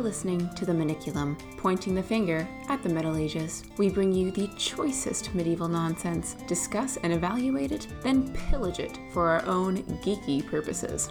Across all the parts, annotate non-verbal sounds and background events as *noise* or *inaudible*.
You're listening to the Maniculum, pointing the finger at the Middle Ages. We bring you the choicest medieval nonsense, discuss and evaluate it, then pillage it for our own geeky purposes.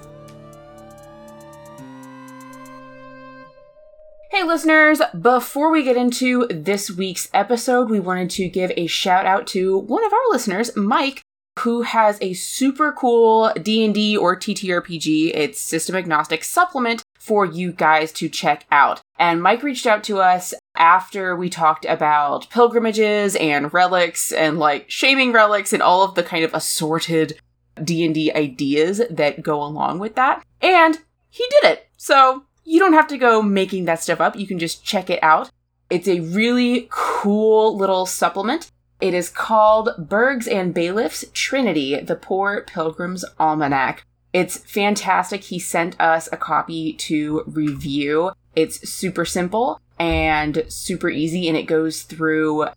Hey listeners, before we get into this week's episode, we wanted to give a shout out to one of our listeners, Mike, who has a super cool D&D or TTRPG, it's system agnostic supplement for you guys to check out. And Mike reached out to us after we talked about pilgrimages and relics and like shaming relics and all of the kind of assorted D&D ideas that go along with that. And he did it. So, you don't have to go making that stuff up. You can just check it out. It's a really cool little supplement. It is called Burgs and Bailiffs Trinity, the Poor Pilgrim's Almanack. It's fantastic. He sent us a copy to review. It's super simple and super easy, and it goes through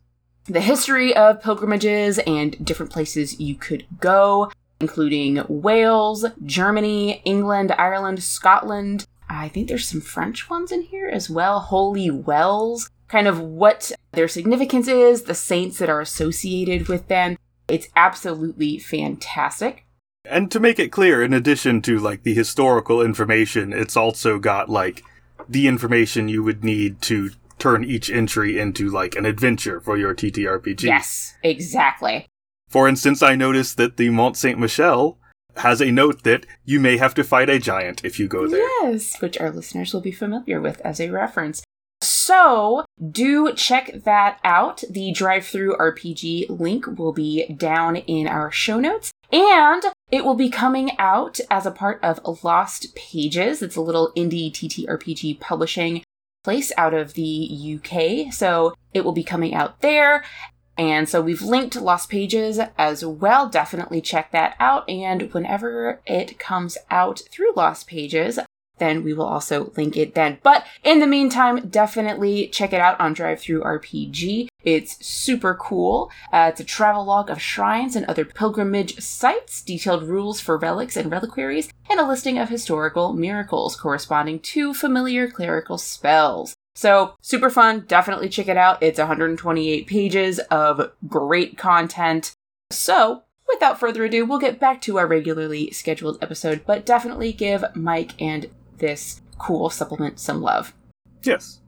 the history of pilgrimages and different places you could go, including Wales, Germany, England, Ireland, Scotland. I think there's some French ones in here as well. Holy Wells, kind of what their significance is, the saints that are associated with them. It's absolutely fantastic. And to make it clear, in addition to like the historical information, it's also got like the information you would need to turn each entry into like an adventure for your TTRPG. Yes, exactly. For instance, I noticed that the Mont Saint Michel has a note that you may have to fight a giant if you go there. Yes, which our listeners will be familiar with as a reference. So, do check that out. The drive-through RPG link will be down in our show notes. And it will be coming out as a part of Lost Pages. It's a little indie TTRPG publishing place out of the UK. So it will be coming out there. And so we've linked Lost Pages as well. Definitely check that out. And whenever it comes out through Lost Pages, then we will also link it then. But in the meantime, definitely check it out on Drive Through RPG. It's super cool. Uh, it's a travel log of shrines and other pilgrimage sites, detailed rules for relics and reliquaries, and a listing of historical miracles corresponding to familiar clerical spells. So, super fun. Definitely check it out. It's 128 pages of great content. So, without further ado, we'll get back to our regularly scheduled episode, but definitely give Mike and this cool supplement some love. Yes.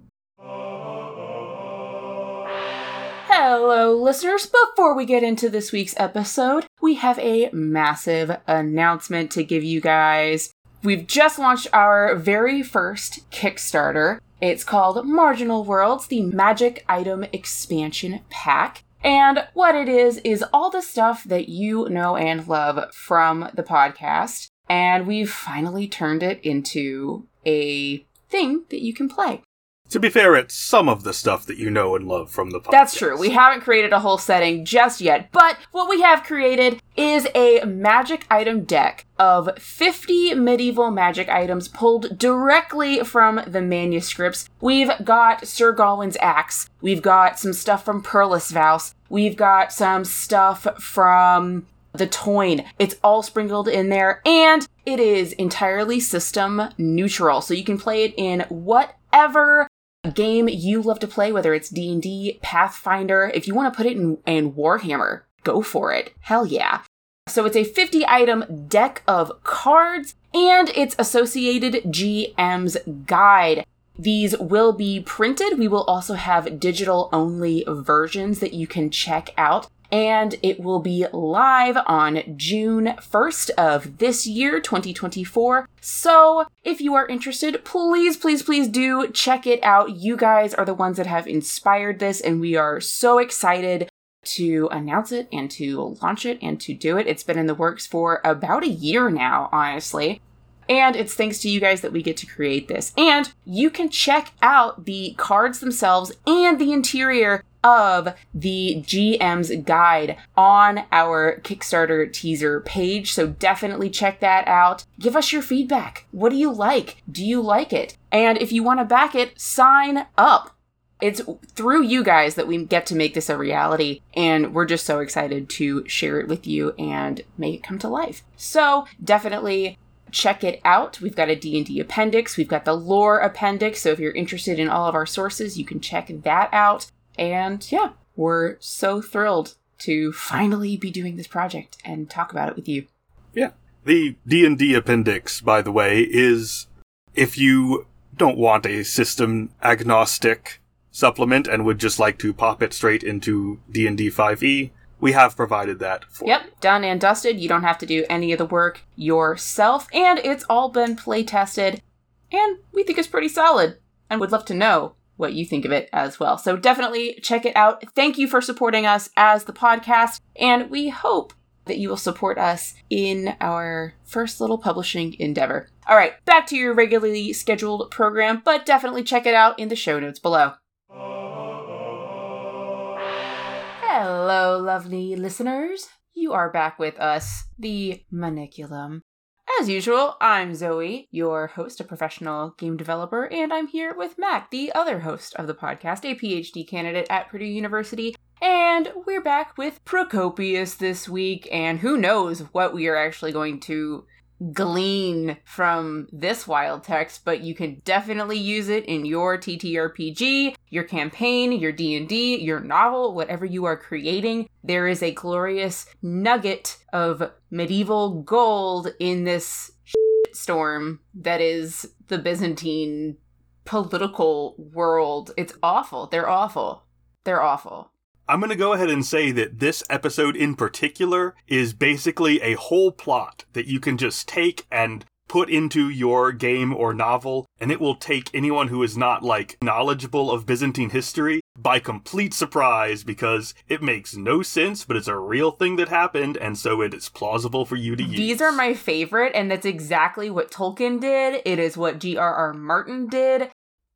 Hello, listeners. Before we get into this week's episode, we have a massive announcement to give you guys. We've just launched our very first Kickstarter. It's called Marginal Worlds, the Magic Item Expansion Pack. And what it is, is all the stuff that you know and love from the podcast and we've finally turned it into a thing that you can play. To be fair, it's some of the stuff that you know and love from the podcast. That's true. We haven't created a whole setting just yet, but what we have created is a magic item deck of 50 medieval magic items pulled directly from the manuscripts. We've got Sir Gawain's axe. We've got some stuff from Perlesvaus. We've got some stuff from the Táin. It's all sprinkled in there and it is entirely system neutral. So you can play it in whatever game you love to play, whether it's D&D, Pathfinder. If you want to put it in, in Warhammer, go for it. Hell yeah. So it's a 50 item deck of cards and its associated GM's guide. These will be printed. We will also have digital only versions that you can check out and it will be live on June 1st of this year, 2024. So, if you are interested, please, please, please do check it out. You guys are the ones that have inspired this, and we are so excited to announce it and to launch it and to do it. It's been in the works for about a year now, honestly. And it's thanks to you guys that we get to create this. And you can check out the cards themselves and the interior of the GM's guide on our Kickstarter teaser page. So definitely check that out. Give us your feedback. What do you like? Do you like it? And if you want to back it, sign up. It's through you guys that we get to make this a reality, and we're just so excited to share it with you and make it come to life. So, definitely check it out. We've got a D&D appendix, we've got the lore appendix, so if you're interested in all of our sources, you can check that out. And yeah, we're so thrilled to finally be doing this project and talk about it with you. Yeah. The D&D appendix, by the way, is if you don't want a system agnostic supplement and would just like to pop it straight into D&D 5e, we have provided that for Yep, done and dusted. You don't have to do any of the work yourself, and it's all been play tested, and we think it's pretty solid, and would love to know what you think of it as well. So definitely check it out. Thank you for supporting us as the podcast, and we hope that you will support us in our first little publishing endeavor. All right, back to your regularly scheduled program, but definitely check it out in the show notes below. Hello, lovely listeners. You are back with us, the Maniculum. As usual, I'm Zoe, your host, a professional game developer, and I'm here with Mac, the other host of the podcast, a PhD candidate at Purdue University. And we're back with Procopius this week, and who knows what we are actually going to glean from this wild text, but you can definitely use it in your TTRPG, your campaign, your D&D, your novel, whatever you are creating. There is a glorious nugget of medieval gold in this storm that is the Byzantine political world. It's awful. They're awful. They're awful. I'm going to go ahead and say that this episode in particular is basically a whole plot that you can just take and put into your game or novel, and it will take anyone who is not, like, knowledgeable of Byzantine history by complete surprise because it makes no sense, but it's a real thing that happened, and so it is plausible for you to use. These are my favorite, and that's exactly what Tolkien did. It is what G.R.R. Martin did.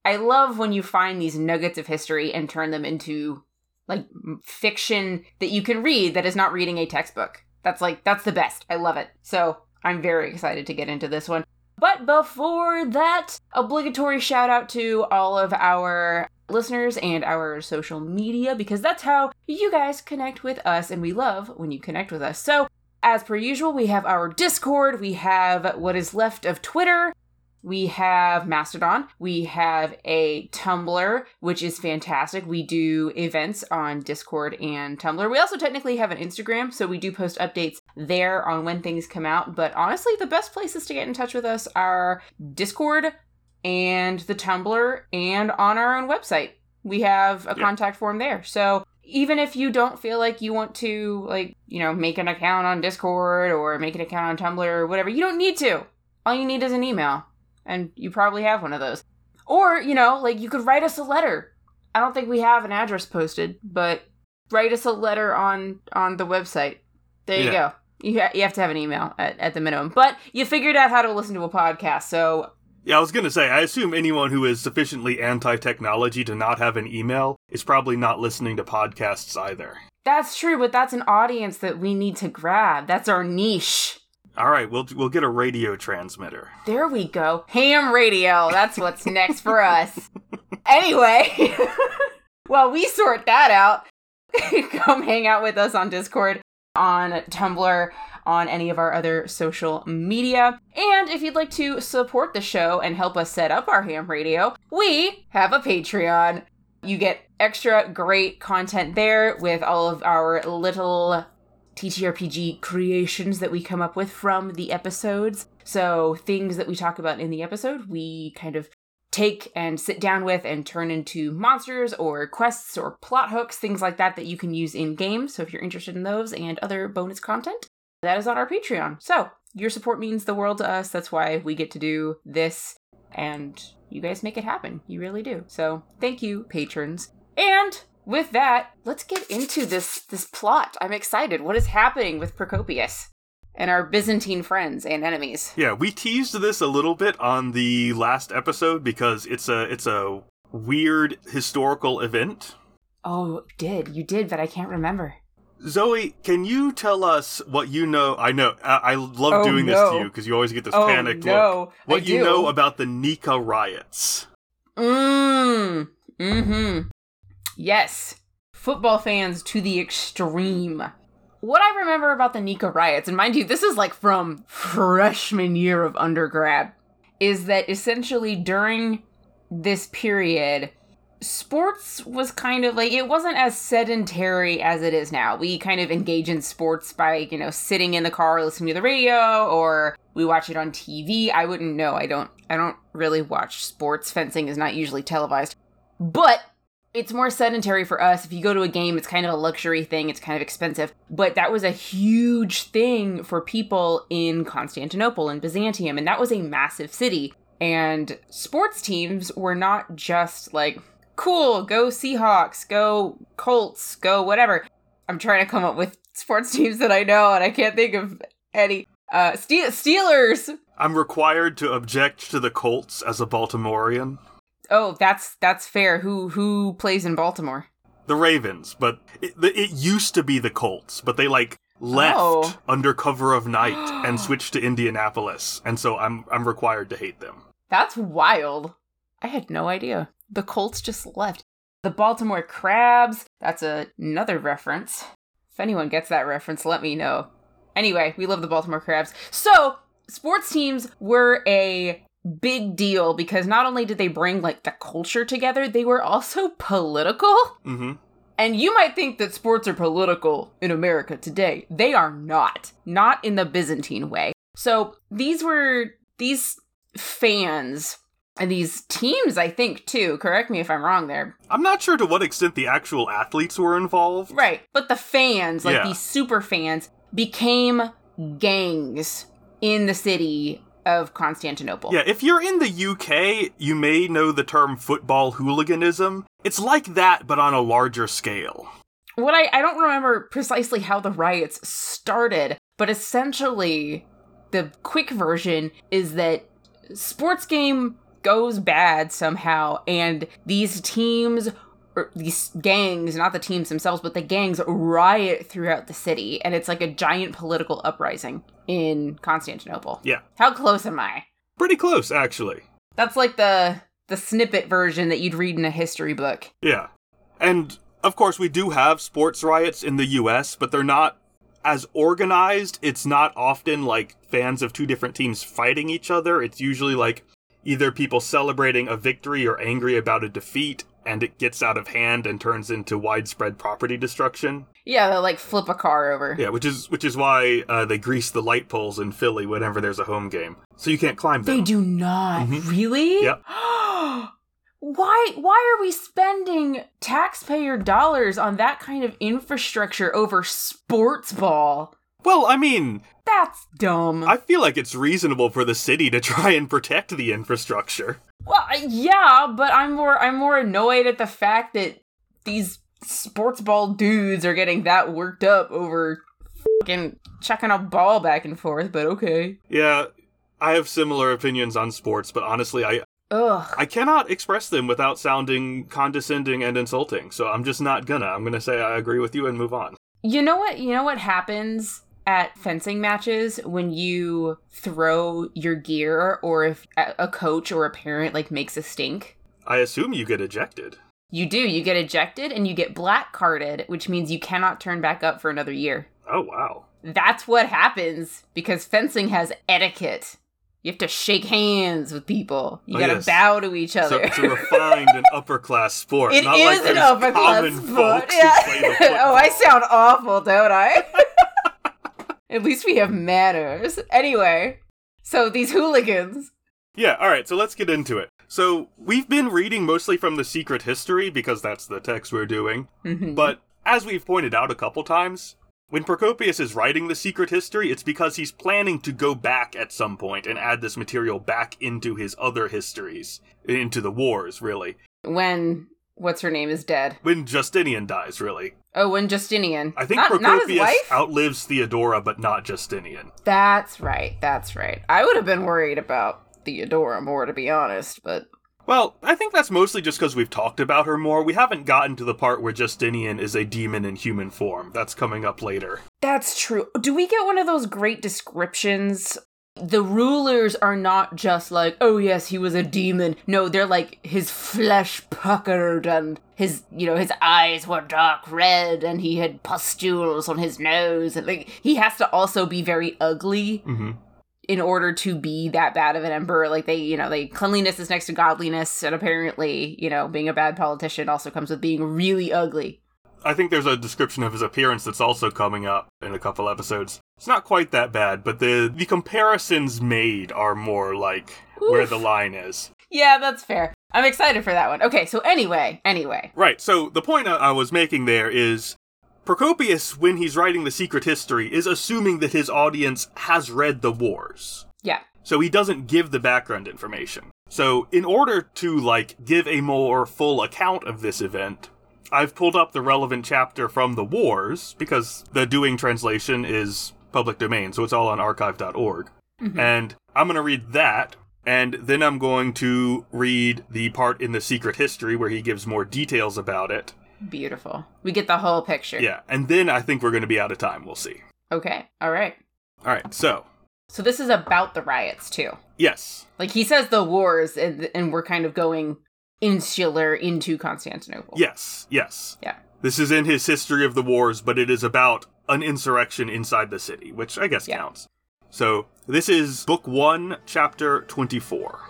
I love when you find these nuggets of history and turn them into like fiction that you can read that is not reading a textbook. That's like that's the best. I love it. So, I'm very excited to get into this one. But before that, obligatory shout out to all of our listeners and our social media because that's how you guys connect with us and we love when you connect with us. So, as per usual, we have our Discord, we have what is left of Twitter, we have Mastodon. We have a Tumblr, which is fantastic. We do events on Discord and Tumblr. We also technically have an Instagram, so we do post updates there on when things come out. But honestly, the best places to get in touch with us are Discord and the Tumblr and on our own website. We have a contact form there. So even if you don't feel like you want to like, you know, make an account on Discord or make an account on Tumblr or whatever, you don't need to. All you need is an email and you probably have one of those. Or, you know, like you could write us a letter. I don't think we have an address posted, but write us a letter on on the website. There you Yeah. go. You, ha- you have to have an email at, at the minimum. But you figured out how to listen to a podcast, so Yeah, I was going to say, I assume anyone who is sufficiently anti technology to not have an email is probably not listening to podcasts either. that's true, but that's an audience that we need to grab. That's our niche. All right, we'll we'll get a radio transmitter. There we go. Ham radio. That's what's next for us. *laughs* Anyway, *laughs* while we sort that out, *laughs* come hang out with us on Discord, on Tumblr, on any of our other social media. And if you'd like to support the show and help us set up our ham radio, we have a Patreon. You get extra great content there with all of our little TTRPG creations that we come up with from the episodes. So, things that we talk about in the episode, we kind of take and sit down with and turn into monsters or quests or plot hooks, things like that that you can use in games. So, if you're interested in those and other bonus content, that is on our Patreon. So, your support means the world to us. That's why we get to do this, and you guys make it happen. You really do. So, thank you, patrons. And with that, let's get into this this plot. I'm excited. What is happening with Procopius and our Byzantine friends and enemies? Yeah, we teased this a little bit on the last episode because it's a it's a weird historical event. Oh, did you did, but I can't remember. Zoe, can you tell us what you know? I know I, I love Oh, doing this to you because you always get this Oh, panicked no, look. What I you do. know about the Nika riots? Mmm. Mm-hmm. Yes. Football fans to the extreme. what I remember about the Nika riots, and mind you, this is like from freshman year of undergrad, is that essentially during this period, sports was kind of like it wasn't as sedentary as it is now. We kind of engage in sports by, you know, sitting in the car listening to the radio or we watch it on TV. I wouldn't know. I don't I don't really watch sports. Fencing is not usually televised. But it's more sedentary for us. If you go to a game, it's kind of a luxury thing, it's kind of expensive. But that was a huge thing for people in Constantinople and Byzantium, and that was a massive city. And sports teams were not just like, cool, go Seahawks, go Colts, go whatever. I'm trying to come up with sports *laughs* teams that I know, and I can't think of any. Uh, Ste- Steelers. I'm required to object to the Colts as a Baltimorean. Oh, that's that's fair. Who who plays in Baltimore? The Ravens, but it, it used to be the Colts, but they like left Oh. under cover of night *gasps* and switched to Indianapolis, and so I'm I'm required to hate them. That's wild. I had no idea. The Colts just left. The Baltimore Crabs, that's a, another reference. If anyone gets that reference, let me know. Anyway, we love the Baltimore Crabs. So, sports teams were a big deal because not only did they bring like the culture together, they were also *laughs* political. Mm-hmm. And you might think that sports are political in America today. They are not. Not in the Byzantine way. So these were these fans and these teams, I think, too. Correct me if I'm wrong there. I'm not sure to what extent the actual athletes were involved. Right. But the fans, like Yeah. these super fans, became gangs in the city of Constantinople. Yeah, if you're in the UK, you may know the term football hooliganism. It's like that, but on a larger scale. what I, I don't remember precisely how the riots started, but essentially the quick version is that sports game goes bad somehow and these teams these gangs, not the teams themselves, but the gangs riot throughout the city and it's like a giant political uprising in Constantinople. Yeah. How close am I? Pretty close, actually. That's like the the snippet version that you'd read in a history book. Yeah. And, of course, we do have sports riots in the US, but they're not as organized. It's not often like fans of two different teams fighting each other. It's usually like either people celebrating a victory or angry about a defeat, and it gets out of hand and turns into widespread property destruction. Yeah, they'll like flip a car over. Yeah, which is which is why uh, they grease the light poles in Philly whenever there's a home game, so you can't climb them. They do not. Mhm. Really? Yep. *gasps* why why are we spending taxpayer dollars on that kind of infrastructure over sports ball? Well, I mean, That's dumb. I feel like it's reasonable for the city to try and protect the infrastructure. Well, yeah, but I'm more I'm more annoyed at the fact that these sports ball dudes are getting that worked up over fucking chucking a ball back and forth, but okay. Yeah, I have similar opinions on sports, but honestly, I Ugh. I cannot express them without sounding condescending and insulting. So I'm just not gonna. I'm gonna say I agree with you and move on. You know what? You know what happens at fencing matches when you throw your gear, or if a coach or a parent like makes a stink. I assume you get ejected. You do. You get ejected and you get black carded, which means you cannot turn back up for another year. Oh wow. That's what happens because fencing has etiquette. You have to shake hands with people. You Oh, gotta yes. bow to each So other. it's a refined and upper class sport. *laughs* It not is like an upper class sport. folks who play the Yeah. *laughs* oh, I sound awful, don't I? *laughs* At least we have manners. Anyway, so these hooligans. Yeah, alright, so let's get into it. So, we've been reading mostly from the secret history because that's the text we're doing. Mhm. But as we've pointed out a couple times, when Procopius is writing the secret history, it's because he's planning to go back at some point and add this material back into his other histories, into the wars, really. when what's her name is dead. When Justinian dies, really. Oh, when Justinian. I think not, not Procopius wife. outlives Theodora, but not Justinian. That's right. That's right. I would have been worried about Theodora more, to be honest. But Well, I think that's mostly just because we've talked about her more. We haven't gotten to the part where Justinian is a demon in human form. That's coming up later. that's true. Do we get one of those great descriptions the rulers are not just like, oh yes, he was a demon. No, they're like his flesh puckered and his, you know, his eyes were dark red and he had pustules on his nose and like he has to also be very ugly hmm in order to be that bad of an emperor. Like they, you know, they cleanliness is next to godliness and apparently, you know, being a bad politician also comes with being really ugly. I think there's a description of his appearance that's also coming up in a couple episodes. It's not quite that bad, but the the comparisons made are more like where the line is. Yeah, that's fair. I'm excited for that one. Okay, so anyway, anyway. Right. So the point I, I was making there is Procopius, when he's writing the secret history, is assuming that his audience has read the wars. Yeah. So he doesn't give the background information. So in order to like give a more full account of this event, I've pulled up the relevant chapter from the wars because the Dewing translation is public domain, so it's all on archive.org. Mm-hmm. And I'm going to read that and then I'm going to read the part in the secret history where he gives more details about it. Beautiful. We get the whole picture. Yeah, and then I think we're going to be out of time. We'll see. Okay. All right. All right. So, So this is about the riots too. yes. Like he says the wars and and we're kind of going insular into Constantinople. Yes. Yes. Yeah. This is in his history of the wars, but it is about an insurrection inside the city, which I guess Yeah. counts. So, this is Book 1, Chapter 24.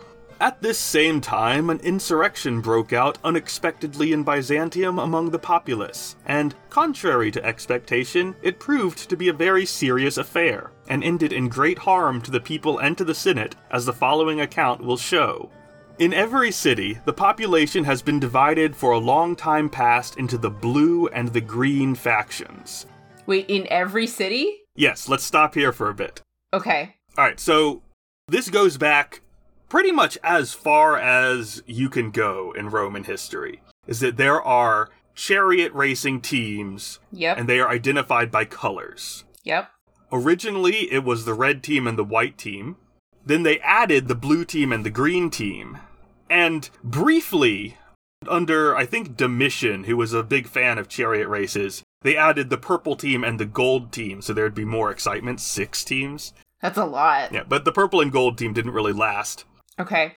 At this same time, an insurrection broke out unexpectedly in Byzantium among the populace, and, contrary to expectation, it proved to be a very serious affair, and ended in great harm to the people and to the Senate, as the following account will show. In every city, the population has been divided for a long time past into the blue and the green factions. Wait, in every city? Yes, let's stop here for a bit. Okay. Alright, so this goes back pretty much as far as you can go in Roman history. Is that there are chariot racing teams, Yep. and they are identified by colors. yep. Originally, it was the red team and the white team. Then they added the blue team and the green team. And briefly, under, I think, Domitian, who was a big fan of chariot races, they added the purple team and the gold team, so there'd be more excitement. Six teams. That's a lot. Yeah, but the purple and gold team didn't really last. Okay.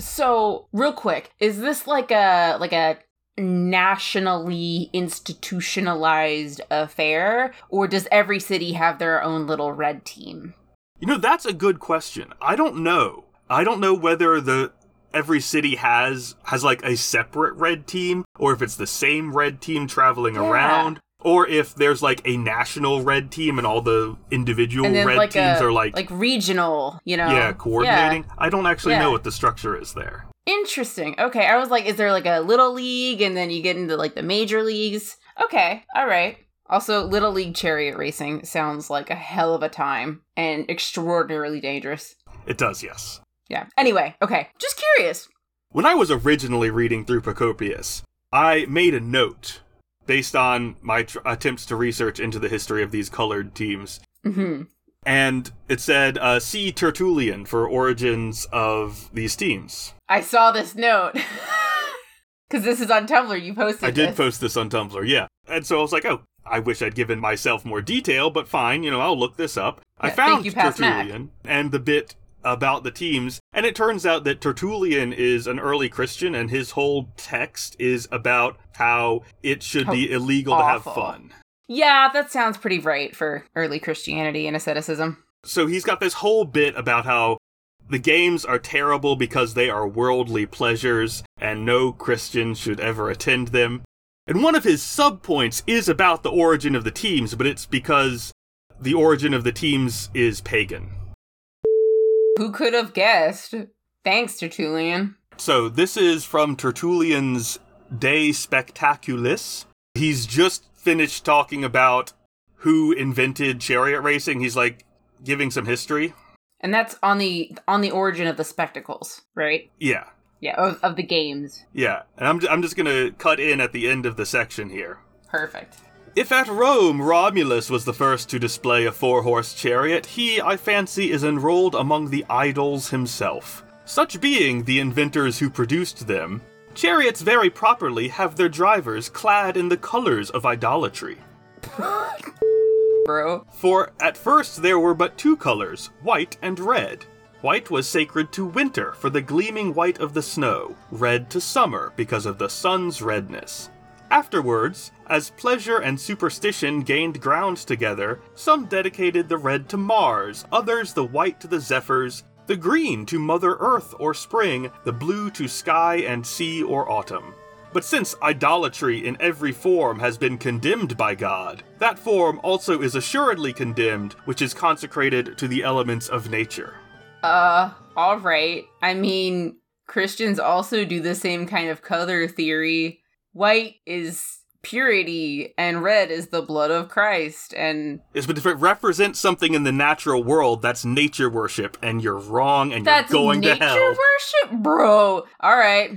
So, real quick, is this like a like a nationally institutionalized affair or does every city have their own little red team? You know, that's a good question. I don't know. I don't know whether the every city has has like a separate red team or if it's the same red team traveling Yeah. around or if there's like a national red team and all the individual then red like teams a are like, like regional, you know. yeah, coordinating. I don't actually Yeah. know what the structure is there. Interesting. Okay, I was like, is there like a little league and then you get into like the major leagues? Okay, all right. Also, little league chariot racing sounds like a hell of a time and extraordinarily dangerous. It does, yes. Yeah. Anyway, okay, just curious. When I was originally reading through Procopius, I made a note based on my tr- attempts to research into the history of these colored teams hmm and it said uh, see tertullian for origins of these teams I saw this note *laughs* because this is on Tumblr. You posted. i did this. post this on tumblr yeah and so i was like oh i wish i'd given myself more detail but fine you know i'll look this up i Yeah, thank found you, Pat Mac. tertullian and the bit about the teams and it turns out that tertullian is an early christian and his whole text is about how it should How be illegal to have fun Yeah, that sounds pretty right for early Christianity and asceticism. So he's got this whole bit about how the games are terrible because they are worldly pleasures and no Christian should ever attend them. And one of his subpoints is about the origin of the teams, but it's because the origin of the teams is pagan. Who could have guessed? Thanks, Tertullian. So this is from Tertullian's De Spectaculis. He's just finished talking about who invented chariot racing. He's like giving some history. And that's on the on the origin of the spectacles, right? Yeah. Yeah, of, of the games. Yeah, and I'm, I'm just gonna cut in at the end of the section here. Perfect. If at Rome Romulus was the first to display a four horse chariot, he, I fancy, is enrolled among the idols himself. Such being the inventors who produced them, chariots very properly have their drivers clad in the colors of idolatry. *laughs* bro. For at first there were but two colors, white and red. White was sacred to winter for the gleaming white of the snow, red to summer because of the sun's redness. Afterwards, as pleasure and superstition gained ground together, some dedicated the red to Mars, others the white to the zephyrs, the green to Mother Earth or spring, the blue to sky and sea or autumn. But since idolatry in every form has been condemned by God, that form also is assuredly condemned, which is consecrated to the elements of nature. Uh, alright. I mean, Christians also do the same kind of color theory. White is purity, and red is the blood of Christ, and Yes, but if it represents something in the natural world, that's nature worship, and you're wrong, and that's you're going nature to hell. Nature worship, bro. Alright.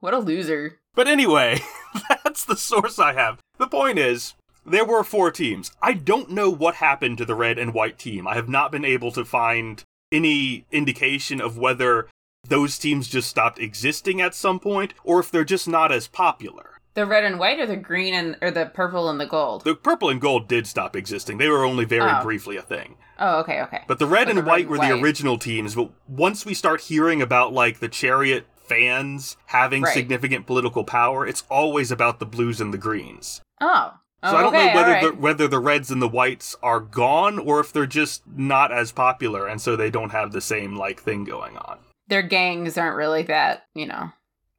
What a loser. But anyway, *laughs* that's the source I have. The point is, there were four teams. I don't know what happened to the red and white team. I have not been able to find any indication of whether those teams just stopped existing at some point or if they're just not as popular. The red and white or the green and or the purple and the gold? The purple and gold did stop existing. They were only very Oh. briefly a thing. Oh, okay, okay. But the red But and the white and were white. the original teams. But once we start hearing about like the chariot fans having Right. significant political power, it's always about the blues and the greens. Oh. oh so oh, I don't okay, know whether alright. the, whether the reds and the whites are gone or if they're just not as popular and so they don't have the same like thing going on. their gangs aren't really that, you know,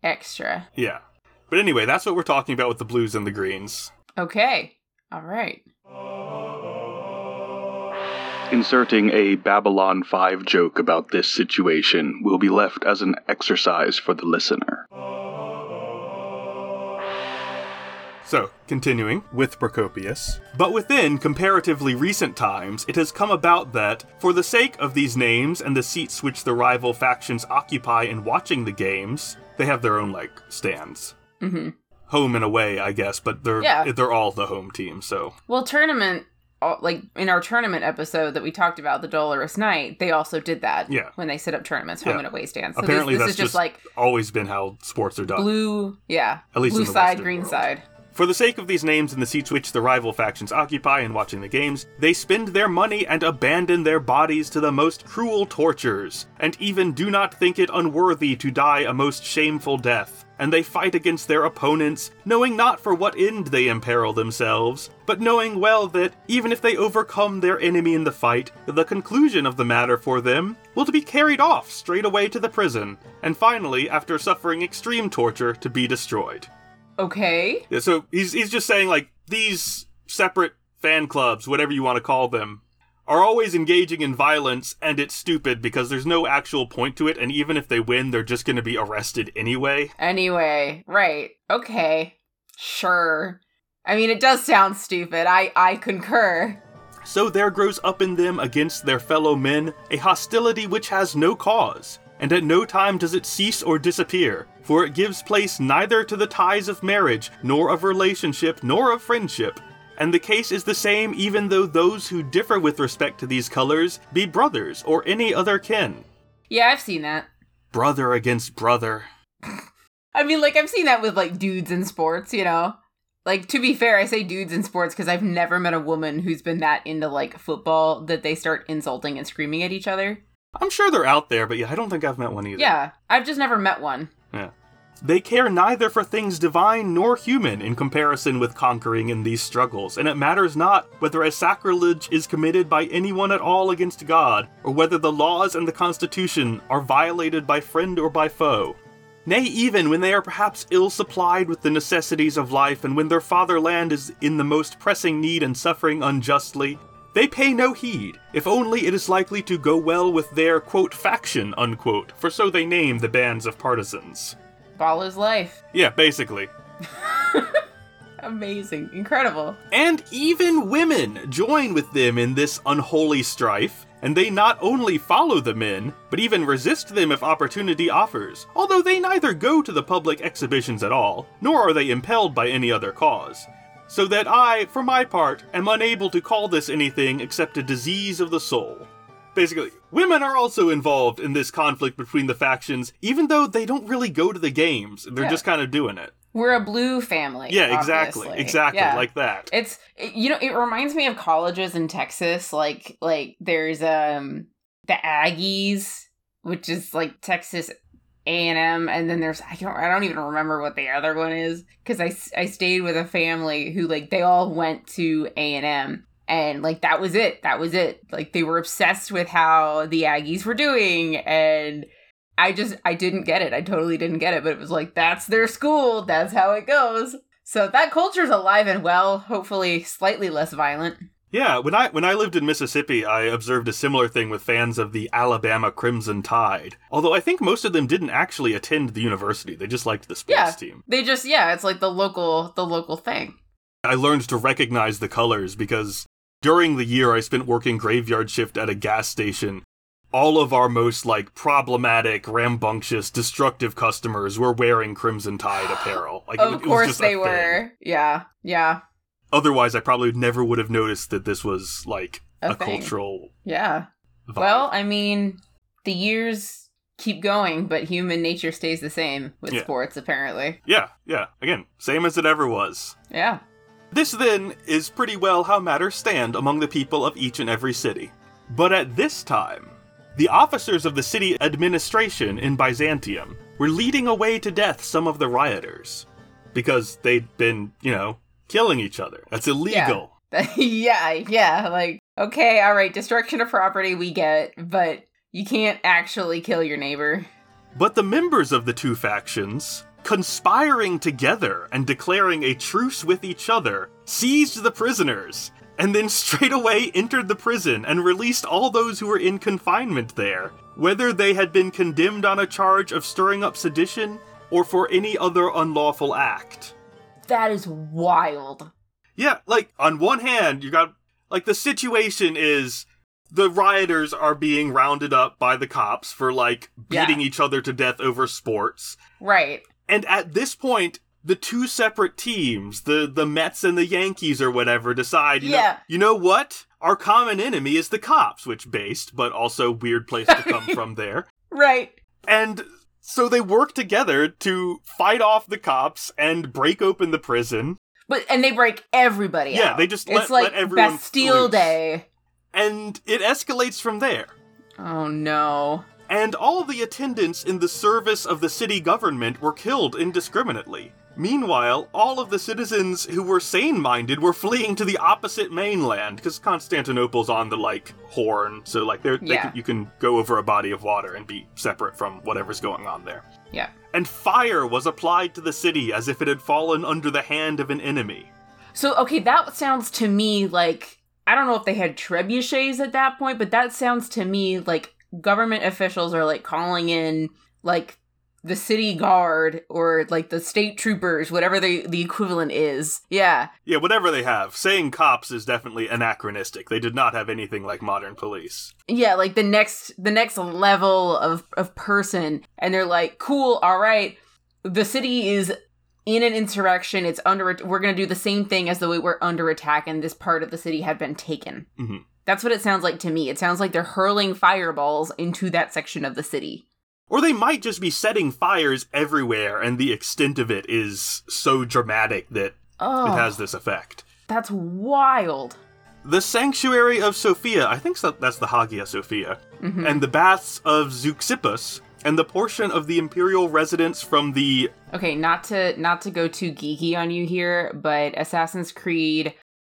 extra. Yeah. But anyway, that's what we're talking about with the blues and the greens. Okay. All right. Inserting a Babylon 5 joke about this situation will be left as an exercise for the listener. So, continuing with Procopius. But within comparatively recent times, it has come about that, for the sake of these names and the seats which the rival factions occupy in watching the games, they have their own, like, stands. Hmm Home and away, I guess, but they're Yeah. they're all the home team, so Well, tournament, like in our tournament episode that we talked about, the Dolorous Night, they also did that. Yeah. When they set up tournaments, home Yeah. and away stands. So apparently this, this that's is just, just like always been how sports are done. blue, yeah, At least blue in side, Western green world. side. For the sake of these names and the seats which the rival factions occupy in watching the games, they spend their money and abandon their bodies to the most cruel tortures, and even do not think it unworthy to die a most shameful death. And they fight against their opponents, knowing not for what end they imperil themselves, but knowing well that, even if they overcome their enemy in the fight, the conclusion of the matter for them will to be carried off straight away to the prison, and finally, after suffering extreme torture, to be destroyed. Okay. Yeah, so he's he's just saying like these separate fan clubs, whatever you want to call them, are always engaging in violence, and it's stupid because there's no actual point to it, and even if they win, they're just going to be arrested anyway. Anyway, right. Okay. Sure. I mean, it does sound stupid. I I concur. So there grows up in them against their fellow men a hostility which has no cause, and at no time does it cease or disappear, for it gives place neither to the ties of marriage, nor of relationship, nor of friendship. And the case is the same even though those who differ with respect to these colors be brothers or any other kin. Yeah, I've seen that. Brother against brother. I mean, like I've seen that with like dudes in sports, you know. Like to be fair, I say dudes in sports because I've never met a woman who's been that into like football that they start insulting and screaming at each other. I'm sure they're out there, but yeah, I don't think I've met one either. Yeah, I've just never met one. Yeah. They care neither for things divine nor human in comparison with conquering in these struggles, and it matters not whether a sacrilege is committed by anyone at all against God, or whether the laws and the Constitution are violated by friend or by foe. Nay, even when they are perhaps ill supplied with the necessities of life, and when their fatherland is in the most pressing need and suffering unjustly, they pay no heed, if only it is likely to go well with their, quote, faction, unquote, for so they name the bands of partisans. Ball is life. *laughs* Yeah, basically. Amazing, incredible. And even women join with them in this unholy strife, and they not only follow the men, but even resist them if opportunity offers, although they neither go to the public exhibitions at all, nor are they impelled by any other cause. So that I, for my part, am unable to call this anything except a disease of the soul. Basically, women are also involved in this conflict between the factions, even though they don't really go to the games. They're Yeah. just kind of doing it. We're a blue family. Yeah, exactly, obviously. exactly Yeah. like that. It's you know it reminds me of colleges in Texas like like there's um the Aggies which is like Texas A&M and then there's I don't I don't even remember what the other one is cuz I I stayed with a family who like they all went to A&M and like that was it that was it like they were obsessed with how the Aggies were doing and I just I didn't get it I totally didn't get it but it was like that's their school that's how it goes so that culture's alive and well, hopefully slightly less violent. Yeah, when I when I lived in Mississippi, I observed a similar thing with fans of the Alabama Crimson Tide. Although I think most of them didn't actually attend the university; they just liked the sports Yeah. team. They just yeah, it's like the local the local thing. I learned to recognize the colors because during the year I spent working graveyard shift at a gas station. All of our most like problematic, rambunctious, destructive customers were wearing Crimson Tide apparel. Like it of it was course they thing. were. Yeah. Yeah. Otherwise, I probably never would have noticed that this was like A a, cultural. Yeah. Vibe. Well, I mean, the years keep going, but human nature stays the same with Yeah. sports apparently. yeah, yeah. Again, same as it ever was. Yeah. This, then, is pretty well how matters stand among the people of each and every city. But at this time, the officers of the city administration in Byzantium were leading away to death some of the rioters. Because they'd been, you know, killing each other. That's illegal. yeah, *laughs* yeah, yeah. like okay, all right, destruction of property we get, but you can't actually kill your neighbor. But the members of the two factions, conspiring together and declaring a truce with each other, seized the prisoners, and then *laughs* straightaway entered the prison and released all those who were in confinement there, whether they had been condemned on a charge of stirring up sedition or for any other unlawful act. That is wild. Yeah, like, on one hand, you got, like, the situation is the rioters are being rounded up by the cops for, like, Yeah. beating each other to death over sports. Right. And at this point, the two separate teams, the the Mets and the Yankees or whatever, decide, you know, Yeah. you know what? Our common enemy is the cops, which based, but also weird place to come from there. *laughs* Right. And so they work together to fight off the cops and break open the prison. But and they break everybody Yeah, out. they just it's like let everyone Bastille loose. Day. And it escalates from there. Oh no. And all the attendants in the service of the city government were killed indiscriminately. Meanwhile, all of the citizens who were sane minded were fleeing to the opposite mainland, because Constantinople's on the, like, horn, so, like, Yeah. you can go over a body of water and be separate from whatever's going on there. Yeah. And fire was applied to the city as if it had fallen under the hand of an enemy. So okay, that sounds to me like I don't know if they had trebuchets at that point, but that sounds to me like government officials are like calling in like the city guard or like the state troopers, whatever the the equivalent is. Yeah. Yeah, whatever they have. Saying cops is definitely anachronistic. They did not have anything like modern police. Yeah, like the next the next level of of person and they're like, "Cool, all right. The city is in an insurrection. It's under we're going to do the same thing as though we were under attack and this part of the city had been taken." Mhm. That's what it sounds like to me. It sounds like they're hurling fireballs into that section of the city. Or they might just be setting fires everywhere, and the extent of it is so dramatic that Oh, it has this effect. that's wild. The Sanctuary of Sophia, I think so- that's the Hagia Sophia, Mhm. and the Baths of Zeuxippus, and the portion of the imperial residence from the. Okay, not to not to go too geeky on you here, but Assassin's Creed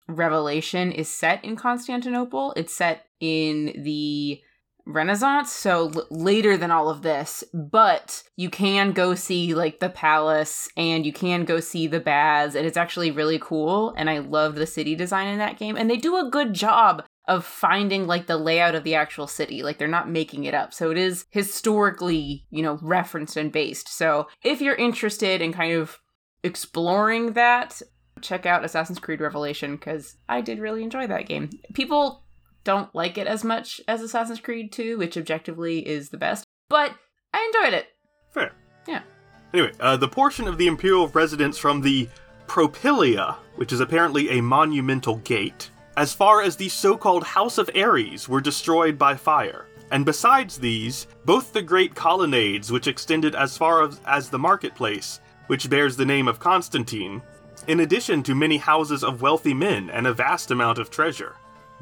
Revelation is set in Constantinople. It's set in the Renaissance, so l- later than all of this, but you can go see like the palace and you can go see the baths and it's actually really cool and I love the city design in that game and they do a good job of finding like the layout of the actual city. Like they're not making it up. So it is historically, you know, referenced and based. So if you're interested in kind of exploring that, check out Assassin's Creed Revelation because I did really enjoy that game. People don't like it as much as Assassin's Creed 2, which objectively is the best, but I enjoyed it. Fair. Yeah. Anyway, uh, the portion of the imperial residence from the Propylaea, which is apparently a monumental gate, as far as the so called House of Ares, were destroyed by fire. And besides these, both the great colonnades, which extended as far as, as the marketplace, which bears the name of Constantine, in addition to many houses of wealthy men and a vast amount of treasure.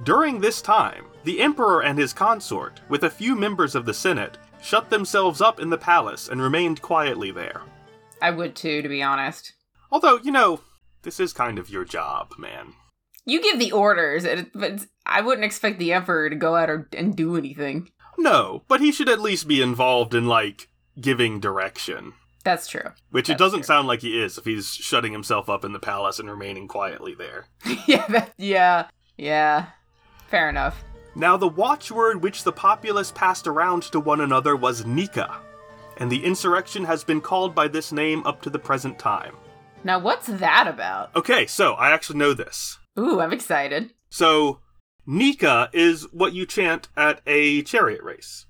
During this time, the emperor and his consort, with a few members of the Senate, shut themselves up in the palace and remained quietly there. I would too, to be honest. Although, you know, this is kind of your job, man. You give the orders, but I wouldn't expect the emperor to go out or, and do anything. No, but he should at least be involved in, like, giving direction. That's true. Which it doesn't true. sound like he is if he's shutting himself up in the palace and remaining quietly there. *laughs* yeah, that, yeah, yeah. Fair enough. Now, the watchword which the populace passed around to one another was Nika, and the insurrection has been called by this name up to the present time. Now, what's that about? Okay, so I actually know this. Ooh, I'm excited. So, Nika is what you chant at a chariot race.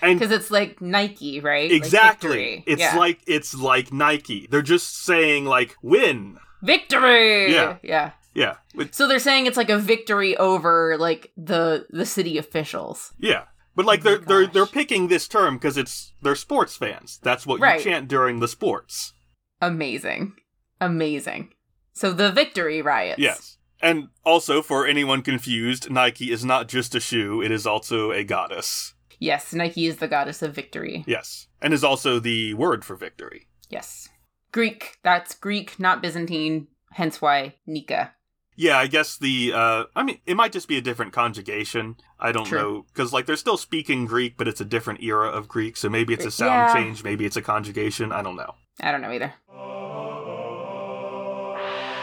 Because it's like Nike, right? Exactly, victory. it's Yeah. like it's like Nike. They're just saying like win. victory. Yeah. yeah. Yeah, with, So they're saying it's like a victory over like the the city officials. yeah. But like Oh they're they're they're picking this term because it's they're sports fans. That's what Right. you chant during the sports. Amazing, amazing. So the victory riots. Yes. And also, for anyone confused, Nike is not just a shoe, it is also a goddess. Yes, Nike is the goddess of victory. Yes. And is also the word for victory. Yes. Greek. That's Greek, not Byzantine. Hence why Nika. Yeah, I guess the, uh, I mean, it might just be a different conjugation. I don't True. know. Because, like, they're still speaking Greek, but it's a different era of Greek, so maybe it's a sound Yeah. change, maybe it's a conjugation. I don't know. I don't know either.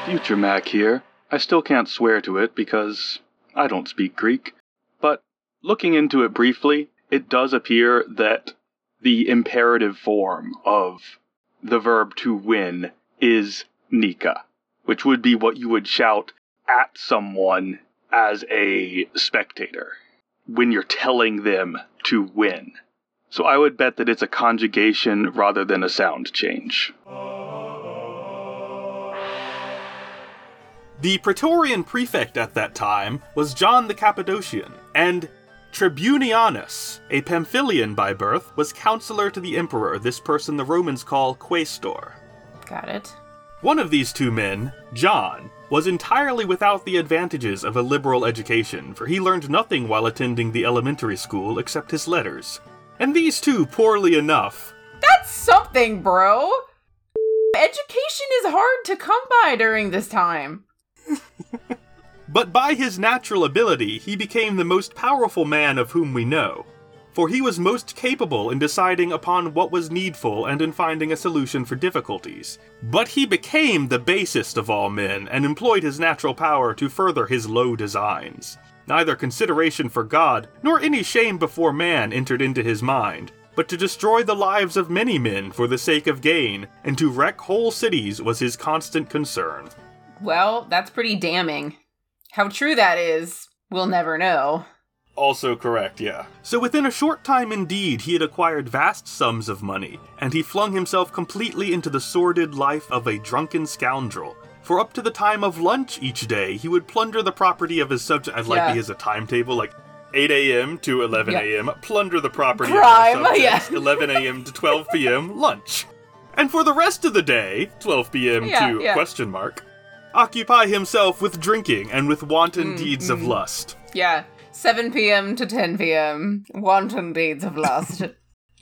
Future Mac here. I still can't swear to it because I don't speak Greek. But looking into it briefly, it does appear that the imperative form of the verb to win is Nika, which would be what you would shout at someone as a spectator when you're telling them to win. So I would bet that it's a conjugation rather than a sound change. The Praetorian prefect at that time was John the Cappadocian, and Tribunianus, a Pamphylian by birth, was counselor to the emperor, this person the Romans call quaestor. Got it. One of these two men, John, was entirely without the advantages of a liberal education, for he learned nothing while attending the elementary school except his letters. And these two, poorly enough, That's something, bro. Education is hard to come by during this time. *laughs* But by his natural ability, he became the most powerful man of whom we know. For he was most capable in deciding upon what was needful and in finding a solution for difficulties. But he became the basest of all men and employed his natural power to further his low designs. Neither consideration for God nor any shame before man entered into his mind, but to destroy the lives of many men for the sake of gain, and to wreck whole cities was his constant concern. Well, that's pretty damning. How true that is, we'll never know. Also correct, yeah. So within a short time indeed, he had acquired vast sums of money, and he flung himself completely into the sordid life of a drunken scoundrel. For up to the time of lunch each day, he would plunder the property of his subject. I'd like Yeah. he has a timetable, like 8 a.m. to 11 Yeah. a.m., plunder the property Crime, of yeah. *laughs* 11 a.m. to 12 p.m., lunch. And for the rest of the day, 12 p.m. Yeah, to yeah. question mark, occupy himself with drinking and with wanton Mm, deeds of lust. Yeah, 7 p.m. to 10 p.m. Wanton deeds of lust. *laughs*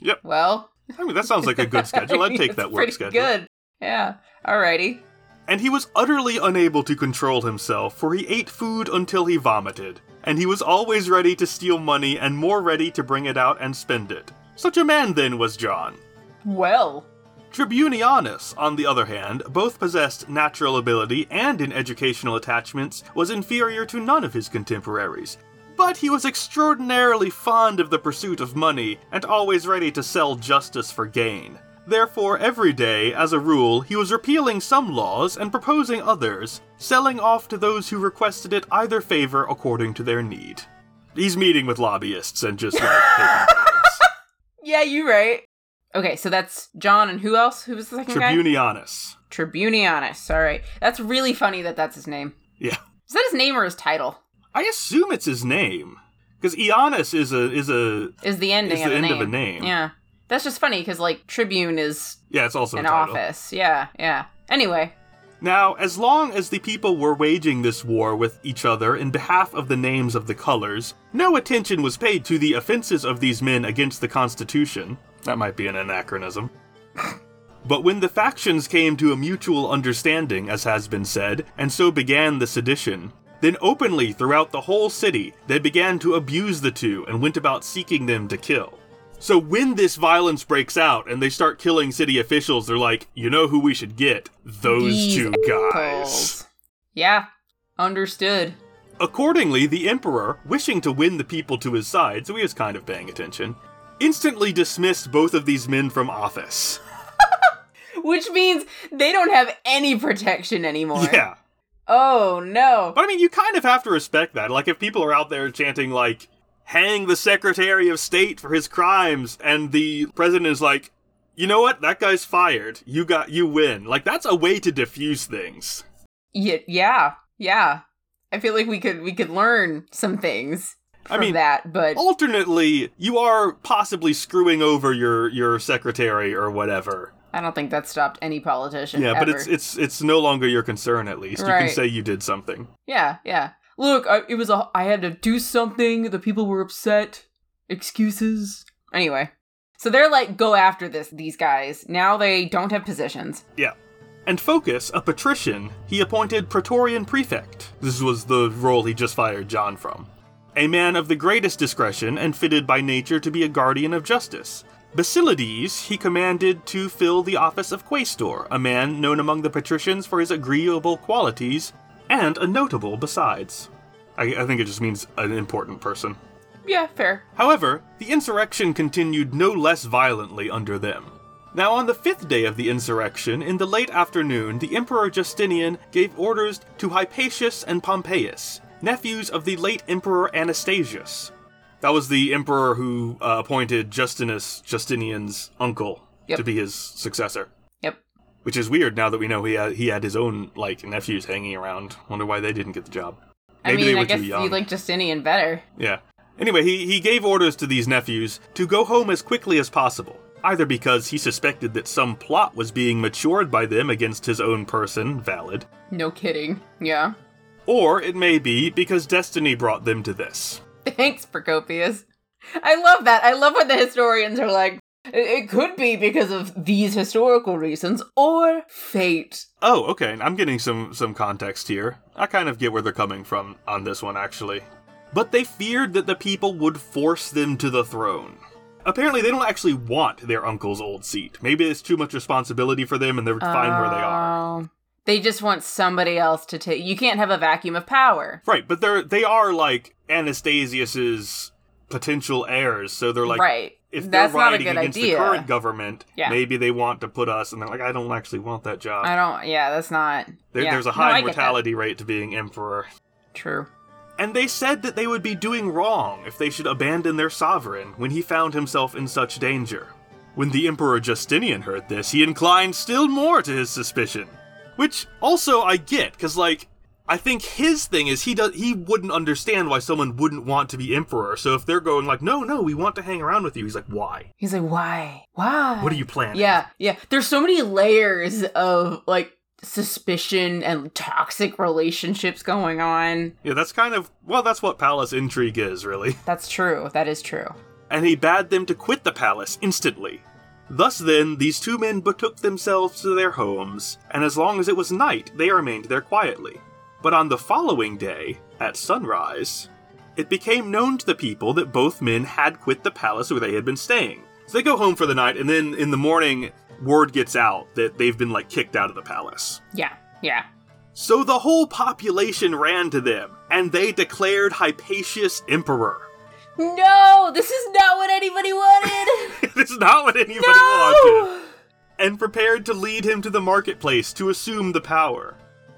Yep. Well, I mean, that sounds like a good schedule. I'd take *laughs* that work pretty schedule. Good. Yeah. Alrighty. And he was utterly unable to control himself, for he ate food until he vomited. And he was always ready to steal money and more ready to bring it out and spend it. Such a man, then, was John. Well. Tribunianus, on the other hand, both possessed natural ability and in educational attachments, was inferior to none of his contemporaries. But he was extraordinarily fond of the pursuit of money and always ready to sell justice for gain. Therefore, every day, as a rule, he was repealing some laws and proposing others, selling off to those who requested it either favor according to their need. He's meeting with lobbyists and just like. *laughs* Yeah, you right. Okay, so that's John and who else? Who was the second guy? Tribunianus. Tribunianus. All right. That's really funny that that's his name. Yeah. Is that his name or his title? I assume it's his name. Because Ioannis is a is a Is the ending Is the the end name. of a name. Yeah. That's just funny because like Tribune is Yeah, it's also an office. Yeah, yeah. Anyway, Now, as long as the people were waging this war with each other in behalf of the names of the colors, no attention was paid to the offenses of these men against the Constitution. That might be an anachronism. but when the factions came to a mutual understanding, as has been said, and so began the sedition, then openly throughout the whole city they began to abuse the two and went about seeking them to kill. So when this violence breaks out and they start killing city officials, they're like, you know who we should get? Those These two guys. assholes. Yeah, understood. Accordingly, the Emperor, wishing to win the people to his side, so he was kind of paying attention, instantly dismissed both of these men from office. *laughs* Which means they don't have any protection anymore. Yeah. Oh no. But I mean, you kind of have to respect that. Like, if people are out there chanting, like, hang the Secretary of State for his crimes, and the president is like, you know what? That guy's fired. You got, you win. Like, that's a way to diffuse things. Yeah, yeah, yeah. I feel like we could we could learn some things I mean, that, but Alternately, you are possibly screwing over your, your secretary or whatever. I don't think that stopped any politician. Yeah, but ever. it's it's it's no longer your concern. At least you can say you did something. yeah, yeah. Look, I, it was a I had to do something. The people were upset. Excuses. Anyway, so they're like, go after this. These guys now they don't have positions. Yeah. And Phocas, a patrician, he appointed Praetorian Prefect. This was the role he just fired John from. A man of the greatest discretion and fitted by nature to be a guardian of justice. Basilides he commanded to fill the office of Quaestor, a man known among the patricians for his agreeable qualities, and a notable besides. I, I think it just means an important person. Yeah, fair. However, the insurrection continued no less violently under them. Now, on the fifth day of the insurrection, in the late afternoon, the Emperor Justinian gave orders to Hypatius and Pompeius, nephews of the late Emperor Anastasius. That was the emperor who uh, appointed Justinus, Justinian's uncle, Yep. to be his successor. Yep. Which is weird now that we know he had, he had his own like nephews hanging around. Wonder why they didn't get the job. I Maybe mean, they were I guess too young. you like Justinian better. Yeah. Anyway, he, he gave orders to these nephews to go home as quickly as possible, either because he suspected that some plot was being matured by them against his own person, valid, No kidding. Yeah. Or it may be because destiny brought them to this. Thanks, Procopius. I love that. I love when the historians are like, "It- it could be because of these historical reasons or fate. Oh, okay, I'm getting some, some context here. I kind of get where they're coming from on this one, actually. But they feared that the people would force them to the throne. Apparently, they don't actually want their uncle's old seat. Maybe it's too much responsibility for them and they're fine where they are. Oh. They just want somebody else to take. You can't have a vacuum of power. Right, but they're they are like Anastasius's potential heirs, so they're like right. if they're That's not a riding good against idea. the current government, Yeah. maybe they want to put us and they're like, I don't actually want that job. I don't. Yeah, that's not. There, yeah. There's a high that. mortality rate to being emperor. True. And they said that they would be doing wrong if they should abandon their sovereign when he found himself in such danger. When the Emperor Justinian heard this, he inclined still more to his suspicion. Which also I get, because like I think his thing is he does he wouldn't understand why someone wouldn't want to be emperor. So if they're going like, no, no, we want to hang around with you, he's like, why? He's like, why? Why? What are you planning? Yeah, yeah. There's so many layers of like suspicion and toxic relationships going on. Yeah, that's kind of well, that's what palace intrigue is, really. That's true. That is true. and he bade them to quit the palace instantly. Thus then, these two men betook themselves to their homes, and as long as it was night, they remained there quietly. But on the following day, at sunrise, it became known to the people that both men had quit the palace where they had been staying. So they go home for the night, and then in the morning, word gets out that they've been like kicked out of the palace. Yeah, yeah. So the whole population ran to them, and they declared Hypatius emperor. No, this is not what anybody wanted. *laughs* this is not what anybody wanted. and prepared to lead him to the marketplace to assume the power.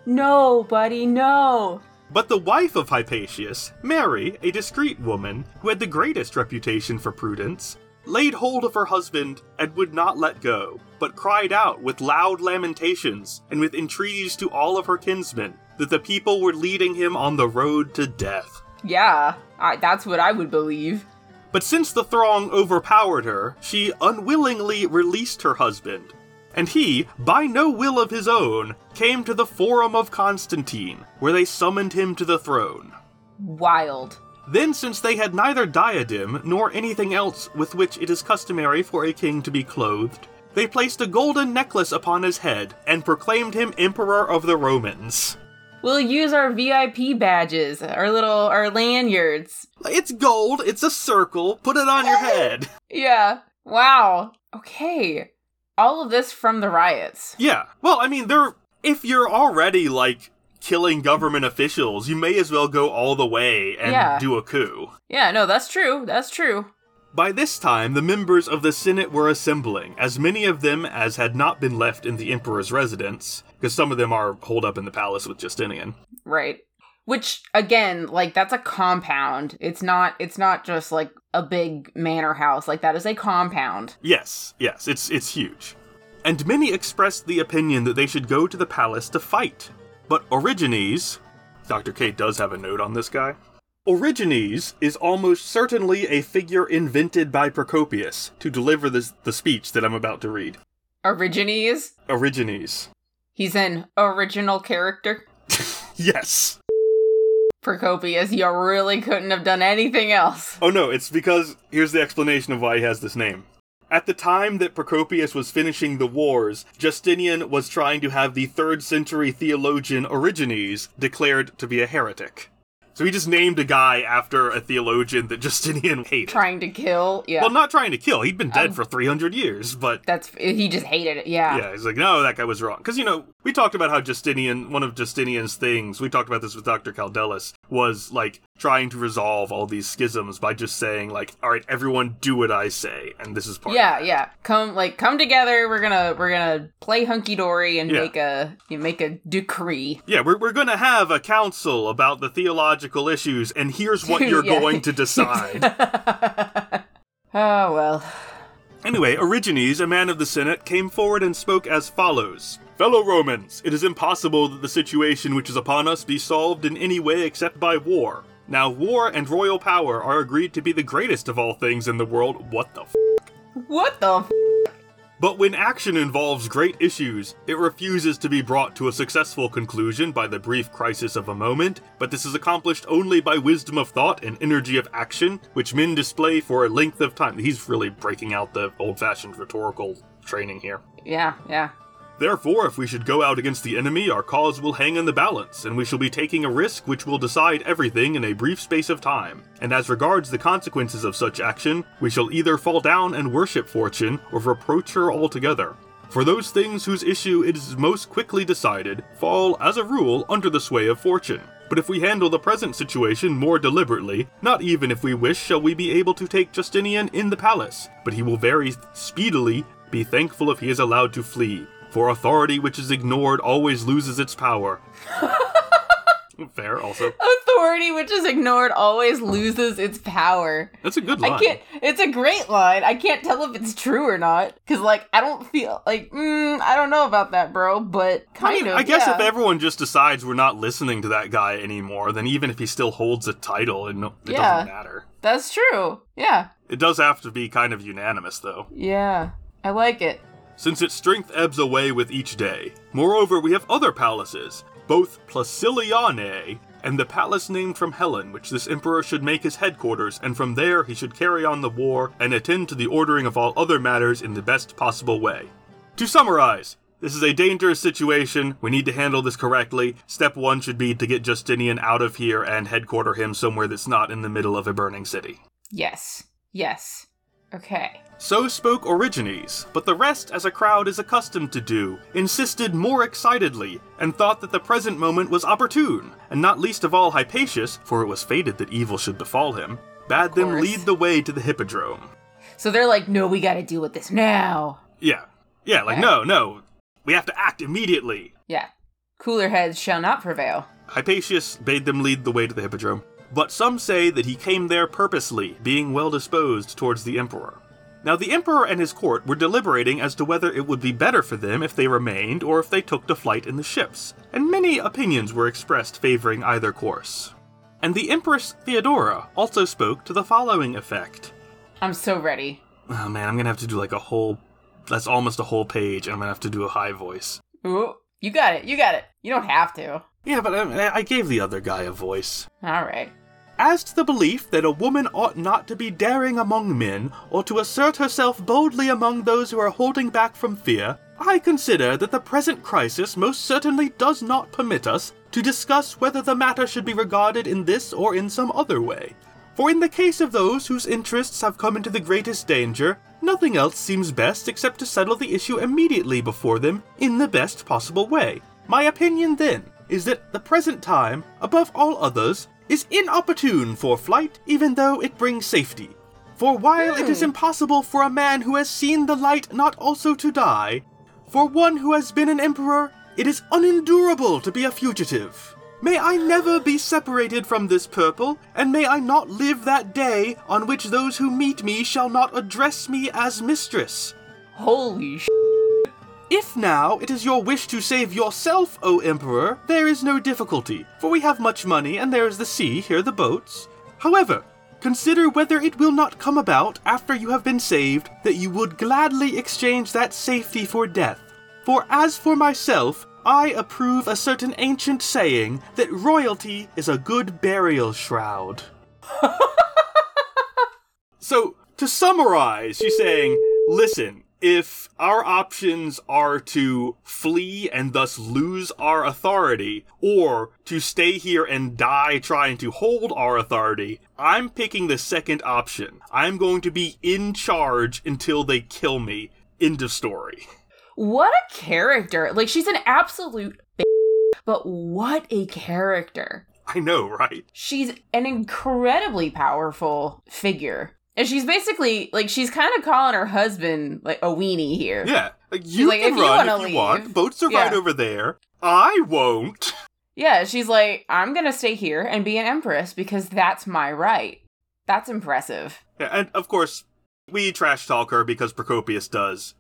no, buddy, no. But the wife of Hypatius, Mary, a discreet woman who had the greatest reputation for prudence, laid hold of her husband and would not let go, but cried out with loud lamentations and with entreaties to all of her kinsmen that the people were leading him on the road to death. Yeah, I, that's what I would believe. But since the throng overpowered her, she unwillingly released her husband. And he, by no will of his own, came to the Forum of Constantine, where they summoned him to the throne. Wild. Then, since they had neither diadem nor anything else with which it is customary for a king to be clothed, they placed a golden necklace upon his head and proclaimed him Emperor of the Romans. We'll use our VIP badges, our little our lanyards. It's gold, it's a circle, put it on your head. *laughs* Yeah. Wow. Okay. All of this from the riots. Yeah. Well, I mean, they're if you're already like killing government officials, you may as well go all the way and Yeah. do a coup. Yeah, no, that's true. That's true. By this time, the members of the Senate were assembling, as many of them as had not been left in the Emperor's residence, because some of them are holed up in the palace with Justinian. Right. Which again, like that's a compound. It's not it's not just like a big manor house. Like that is a compound. Yes, yes, it's it's huge. And many expressed the opinion that they should go to the palace to fight. But Origenes, Dr. Kate does have a note on this guy. Origenes is almost certainly a figure invented by Procopius to deliver this, the speech that I'm about to read. Origenes. Origenes. He's an original character. *laughs* Yes. Procopius, you really couldn't have done anything else. Oh no, it's because here's the explanation of why he has this name. At the time that Procopius was finishing the wars, Justinian was trying to have the 3rd century theologian Origenes declared to be a heretic. So he just named a guy after a theologian that Justinian *laughs* hated. Trying to kill. Yeah. Well, not trying to kill. He'd been dead Um, for 300 years, but that's he just hated it. Yeah. yeah, he's like, no, that guy was wrong. Because, you know, we talked about how Justinian, one of Justinian's things, we talked about this with Dr. Kaldellis, was like trying to resolve all these schisms by just saying, like, all right, everyone do what I say. And this is part Yeah, yeah. Come like come together. We're gonna we're gonna play hunky dory and Yeah. make a you make a decree. Yeah, we're, we're going to have a council about the theological issues, and here's what *laughs* you're Yeah. going to decide. *laughs* oh well. Anyway, Origenes, a man of the Senate, came forward and spoke as follows Fellow Romans, it is impossible that the situation which is upon us be solved in any way except by war. Now, war and royal power are agreed to be the greatest of all things in the world. What the f? What the f- But when action involves great issues, it refuses to be brought to a successful conclusion by the brief crisis of a moment, but this is accomplished only by wisdom of thought and energy of action, which men display for a length of time. He's really breaking out the old fashioned rhetorical training here. Yeah, yeah. Therefore, if we should go out against the enemy, our cause will hang in the balance, and we shall be taking a risk which will decide everything in a brief space of time. And as regards the consequences of such action, we shall either fall down and worship fortune, or reproach her altogether. For those things whose issue it is most quickly decided fall, as a rule, under the sway of fortune. But if we handle the present situation more deliberately, not even if we wish shall we be able to take Justinian in the palace, but he will very speedily be thankful if he is allowed to flee. For authority which is ignored always loses its power. *laughs* Fair, also. Authority which is ignored always loses its power. That's a good line. I can't. It's a great line. I can't tell if it's true or not because, like, I don't feel like. Mm, I don't know about that, bro. But I kind mean, of. I guess yeah. if everyone just decides we're not listening to that guy anymore, then even if he still holds a title, it, no, it Yeah. doesn't matter. That's true. Yeah. It does have to be kind of unanimous, though. Yeah. I like it. Since its strength ebbs away with each day. Moreover, we have other palaces, both Placilianae and the palace named from Helen, which this emperor should make his headquarters, and from there he should carry on the war and attend to the ordering of all other matters in the best possible way. To summarize, this is a dangerous situation. We need to handle this correctly. Step one should be to get Justinian out of here and headquarter him somewhere that's not in the middle of a burning city. Yes. Yes. Okay. So spoke Origenes, but the rest, as a crowd is accustomed to do, insisted more excitedly, and thought that the present moment was opportune, and not least of all Hypatius, for it was fated that evil should befall him, bade them lead the way to the hippodrome. So they're like, no, we gotta deal with this now. Yeah, yeah, like, Okay. no, no, we have to act immediately. Yeah. Cooler heads shall not prevail. Hypatius bade them lead the way to the hippodrome, but some say that he came there purposely, being well disposed towards the emperor. Now, the emperor and his court were deliberating as to whether it would be better for them if they remained or if they took to flight in the ships, and many opinions were expressed favoring either course. And the Empress Theodora also spoke to the following effect I'm so ready. Oh man, I'm gonna have to do like a whole. That's almost a whole page, and I'm gonna have to do a high voice. Ooh, you got it. You got it. You don't have to. Yeah, but I, I gave the other guy a voice. All right. As to the belief that a woman ought not to be daring among men, or to assert herself boldly among those who are holding back from fear, I consider that the present crisis most certainly does not permit us to discuss whether the matter should be regarded in this or in some other way. For in the case of those whose interests have come into the greatest danger, nothing else seems best except to settle the issue immediately before them in the best possible way. My opinion, then, is that the present time, above all others, is inopportune for flight, even though it brings safety. For while it is hmm. impossible for a man who has seen the light not also to die, for one who has been an emperor, it is unendurable to be a fugitive. May I never be separated from this purple, and may I not live that day on which those who meet me shall not address me as mistress. Holy sh! If now it is your wish to save yourself, O Emperor, there is no difficulty, for we have much money and there is the sea, here the boats. However, consider whether it will not come about, after you have been saved, that you would gladly exchange that safety for death. For as for myself, I approve a certain ancient saying that royalty is a good burial shroud. *laughs* so, to summarize, she's saying, listen, if our options are to flee and thus lose our authority, or to stay here and die trying to hold our authority, I'm picking the second option. I'm going to be in charge until they kill me. End of story. What a character! Like she's an absolute, b- but what a character! I know, right? She's an incredibly powerful figure. And she's basically like she's kind of calling her husband like a weenie here. Yeah, like you like, can if run wanna if you leave- want. Boats are right over there. I won't. Yeah, she's like, I'm gonna stay here and be an empress because that's my right. That's impressive. Yeah, and of course, we trash talk her because Procopius does.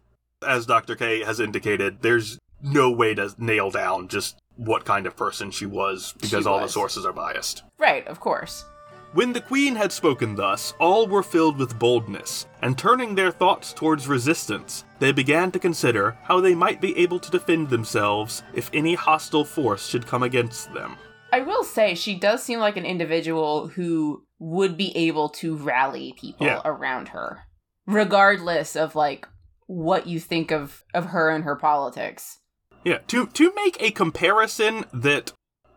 As Dr. K has indicated, there's no way to nail down just what kind of person she was because She all the sources are biased. Right, of course. When the queen had spoken thus, all were filled with boldness, and turning their thoughts towards resistance, they began to consider how they might be able to defend themselves if any hostile force should come against them. I will say she does seem like an individual who would be able to rally people Yeah. around her, regardless of like what you think of of her and her politics. Yeah, to to make a comparison that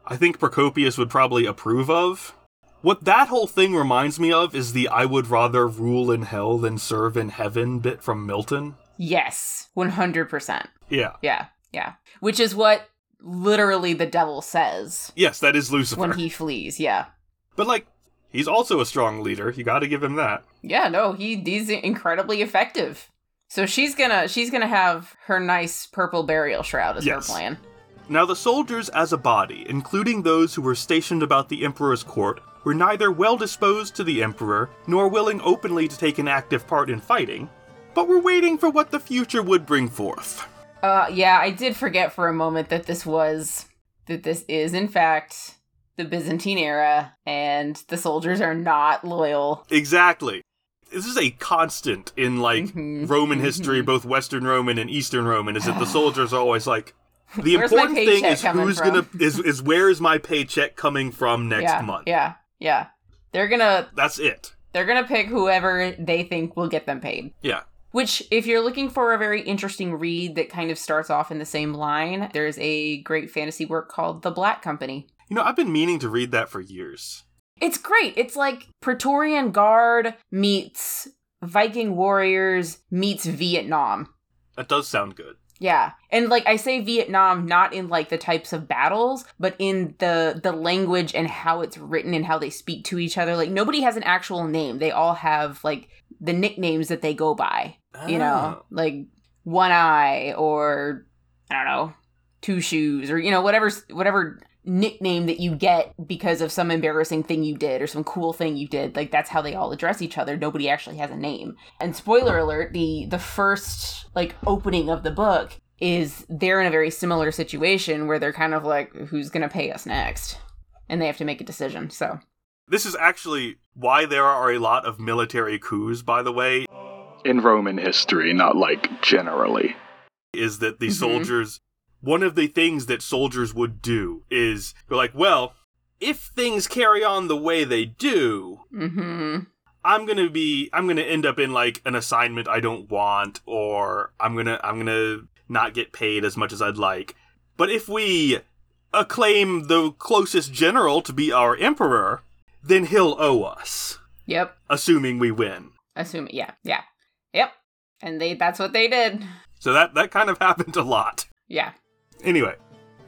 I think Procopius would probably approve of, what that whole thing reminds me of is the I would rather rule in hell than serve in heaven bit from Milton. Yes, one hundred percent. Yeah. Yeah, yeah. Which is what literally the devil says Yes, that is Lucifer. when he flees. Yeah. But like he's also a strong leader. You got to give him that. Yeah, no, he he's incredibly effective. So she's gonna she's gonna have her nice purple burial shroud as Yes. her plan. Now the soldiers as a body, including those who were stationed about the emperor's court, were neither well disposed to the emperor nor willing openly to take an active part in fighting, but were waiting for what the future would bring forth. Uh yeah, I did forget for a moment that this was that this is in fact the Byzantine era and the soldiers are not loyal. Exactly. This is a constant in like Mhm, Roman history, mhm. both Western Roman and Eastern Roman, is that the *sighs* soldiers are always like the important thing is who's from?" gonna is is where is my paycheck coming from next yeah, month. Yeah, yeah. They're gonna That's it. they're gonna pick whoever they think will get them paid. Yeah. Which, if you're looking for a very interesting read that kind of starts off in the same line, there's a great fantasy work called The Black Company. You know, I've been meaning to read that for years. It's great. It's like Praetorian Guard meets Viking Warriors meets Vietnam. That does sound good. Yeah. And like I say Vietnam not in like the types of battles, but in the the language and how it's written and how they speak to each other. Like nobody has an actual name. They all have like the nicknames that they go by. You know, Oh. like one eye or I don't know, two shoes or you know whatever whatever nickname that you get because of some embarrassing thing you did or some cool thing you did. Like that's how they all address each other. Nobody actually has a name. And spoiler alert, the the first like opening of the book is they're in a very similar situation where they're kind of like who's going to pay us next? And they have to make a decision. So, This is actually why there are a lot of military coups, by the way, In Roman history, not like generally. is that the Mhm. soldiers, one of the things that soldiers would do is go like, well, if things carry on the way they do, Mm-hmm. I'm gonna be I'm gonna end up in like an assignment I don't want, or I'm gonna I'm gonna not get paid as much as I'd like. But if we acclaim the closest general to be our emperor, then he'll owe us, Yep. assuming we win. Assume yeah, yeah. Yep. And they that's what they did. So that that kind of *laughs* happened a lot. Yeah. Anyway,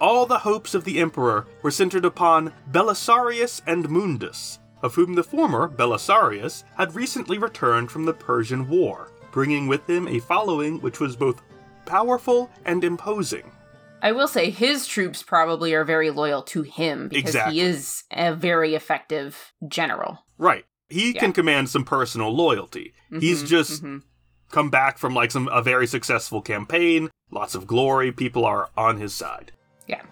all the hopes of the emperor were centered upon Belisarius and Mundus, of whom the former, Belisarius, had recently returned from the Persian War, bringing with him a following which was both powerful and imposing. I will say his troops probably are very loyal to him because Exactly. he is a very effective general. Right. He Yeah. can command some personal loyalty. He's Mhm, just mhm. Come back from like some a very successful campaign, lots of glory, people are on his side. Yeah.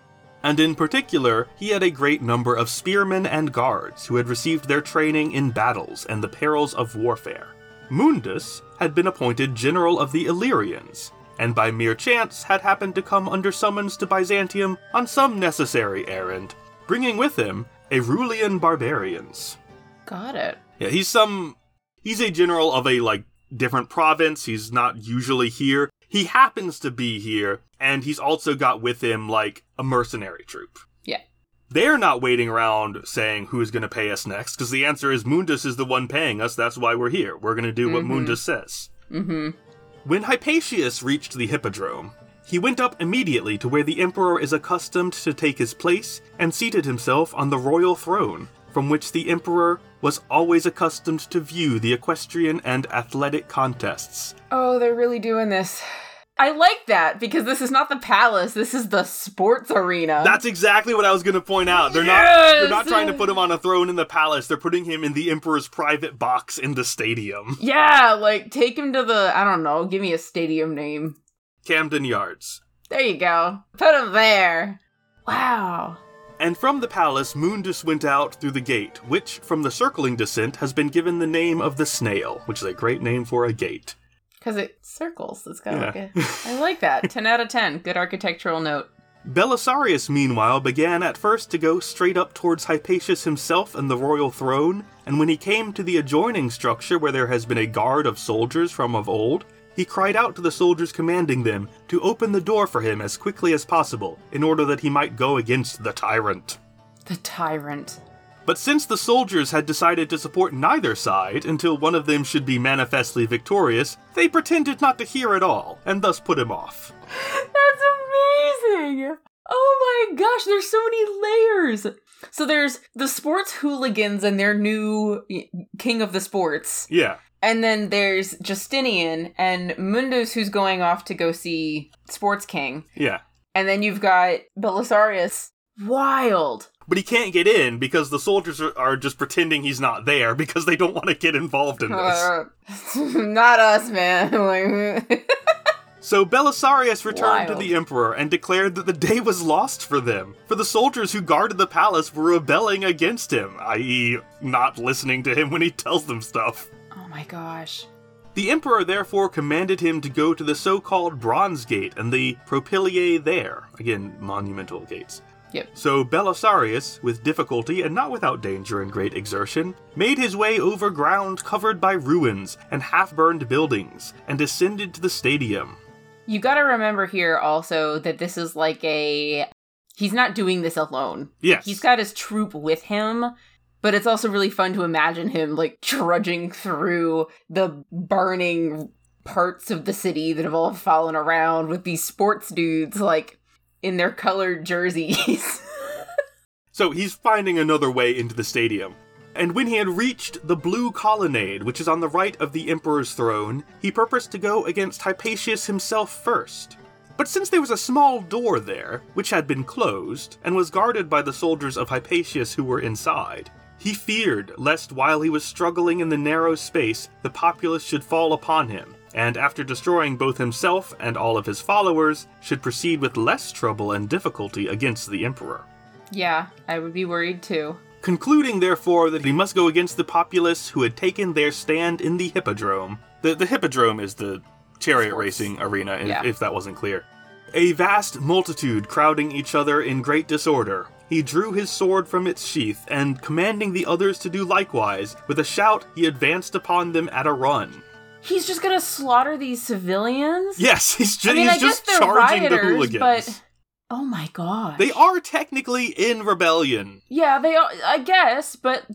And in particular, he had a great number of spearmen and guards who had received their training in battles and the perils of warfare. Mundus had been appointed general of the Illyrians, and by mere chance had happened to come under summons to Byzantium on some necessary errand, bringing with him Erulian barbarians. Got it. Yeah, he's some. He's a general of a like different province. He's not usually here. He happens to be here, and he's also got with him like a mercenary troop. Yeah. They're not waiting around saying who's going to pay us next, because the answer is Mundus is the one paying us. That's why we're here. We're going to do what Mhm. Mundus says. Mm-hmm. When Hypatius reached the Hippodrome, he went up immediately to where the Emperor is accustomed to take his place and seated himself on the royal throne, from which the Emperor was always accustomed to view the equestrian and athletic contests. Oh, they're really doing this. I like that because this is not the palace. This is the sports arena. That's exactly what I was going to point out. They're not they're not trying to put him on a throne in the palace. They're putting him in the Emperor's private box in the stadium. *laughs* yeah, like take him to the I don't know, give me a stadium name. Camden Yards. There you go. Put him there. Wow. And from the palace, Mundus went out through the gate, which, from the circling descent, has been given the name of the Snail, which is a great name for a gate. Because it circles. It's got like Yeah. a. I like that. 10 out of 10. Good architectural note. *laughs* Belisarius, meanwhile, began at first to go straight up towards Hypatius himself and the royal throne, and when he came to the adjoining structure where there has been a guard of soldiers from of old, he cried out to the soldiers commanding them to open the door for him as quickly as possible, in order that he might go against the tyrant. The tyrant. But since the soldiers had decided to support neither side until one of them should be manifestly victorious, they pretended not to hear at all, and thus put him off. *laughs* That's amazing. Oh my gosh, there's so many layers. So there's the sports hooligans and their new king of the sports. Yeah. And then there's Justinian and Mundus who's going off to go see Sports King. Yeah. And then you've got Belisarius. Wild. But he can't get in because the soldiers are, are just pretending he's not there because they don't want to get involved in this. Uh, *laughs* not us, man. *laughs* So Belisarius returned to the emperor and declared that the day was lost for them, for the soldiers who guarded the palace were rebelling against him, i.e., not listening to him when he tells them stuff. Oh my gosh. The emperor therefore commanded him to go to the so-called Bronze Gate and the Propylaea there, again monumental gates. Yep. So Belisarius, with difficulty and not without danger and great exertion, made his way over ground covered by ruins and half-burned buildings, and descended to the stadium. You got to remember here also that this is like a. He's not doing this alone. Yes. He's got his troop with him, but it's also really fun to imagine him like trudging through the burning parts of the city that have all fallen around with these sports dudes like in their colored jerseys. *laughs* So he's finding another way into the stadium. And when he had reached the blue colonnade, which is on the right of the emperor's throne, he purposed to go against Hypatius himself first. But since there was a small door there, which had been closed, and was guarded by the soldiers of Hypatius who were inside, he feared lest while he was struggling in the narrow space, the populace should fall upon him, and after destroying both himself and all of his followers, should proceed with less trouble and difficulty against the emperor. yeah, I would be worried too. concluding therefore that he must go against the populace who had taken their stand in the hippodrome. The, the hippodrome is the chariot racing arena, if, Yeah. if that wasn't clear. A vast multitude crowding each other in great disorder. He drew his sword from its sheath, and commanding the others to do likewise, with a shout he advanced upon them at a run. He's just gonna slaughter these civilians? Yes, *laughs* he's, ju- I mean, he's I just charging the hooligans. but oh my god. They are technically in rebellion. Yeah, they are. I guess, but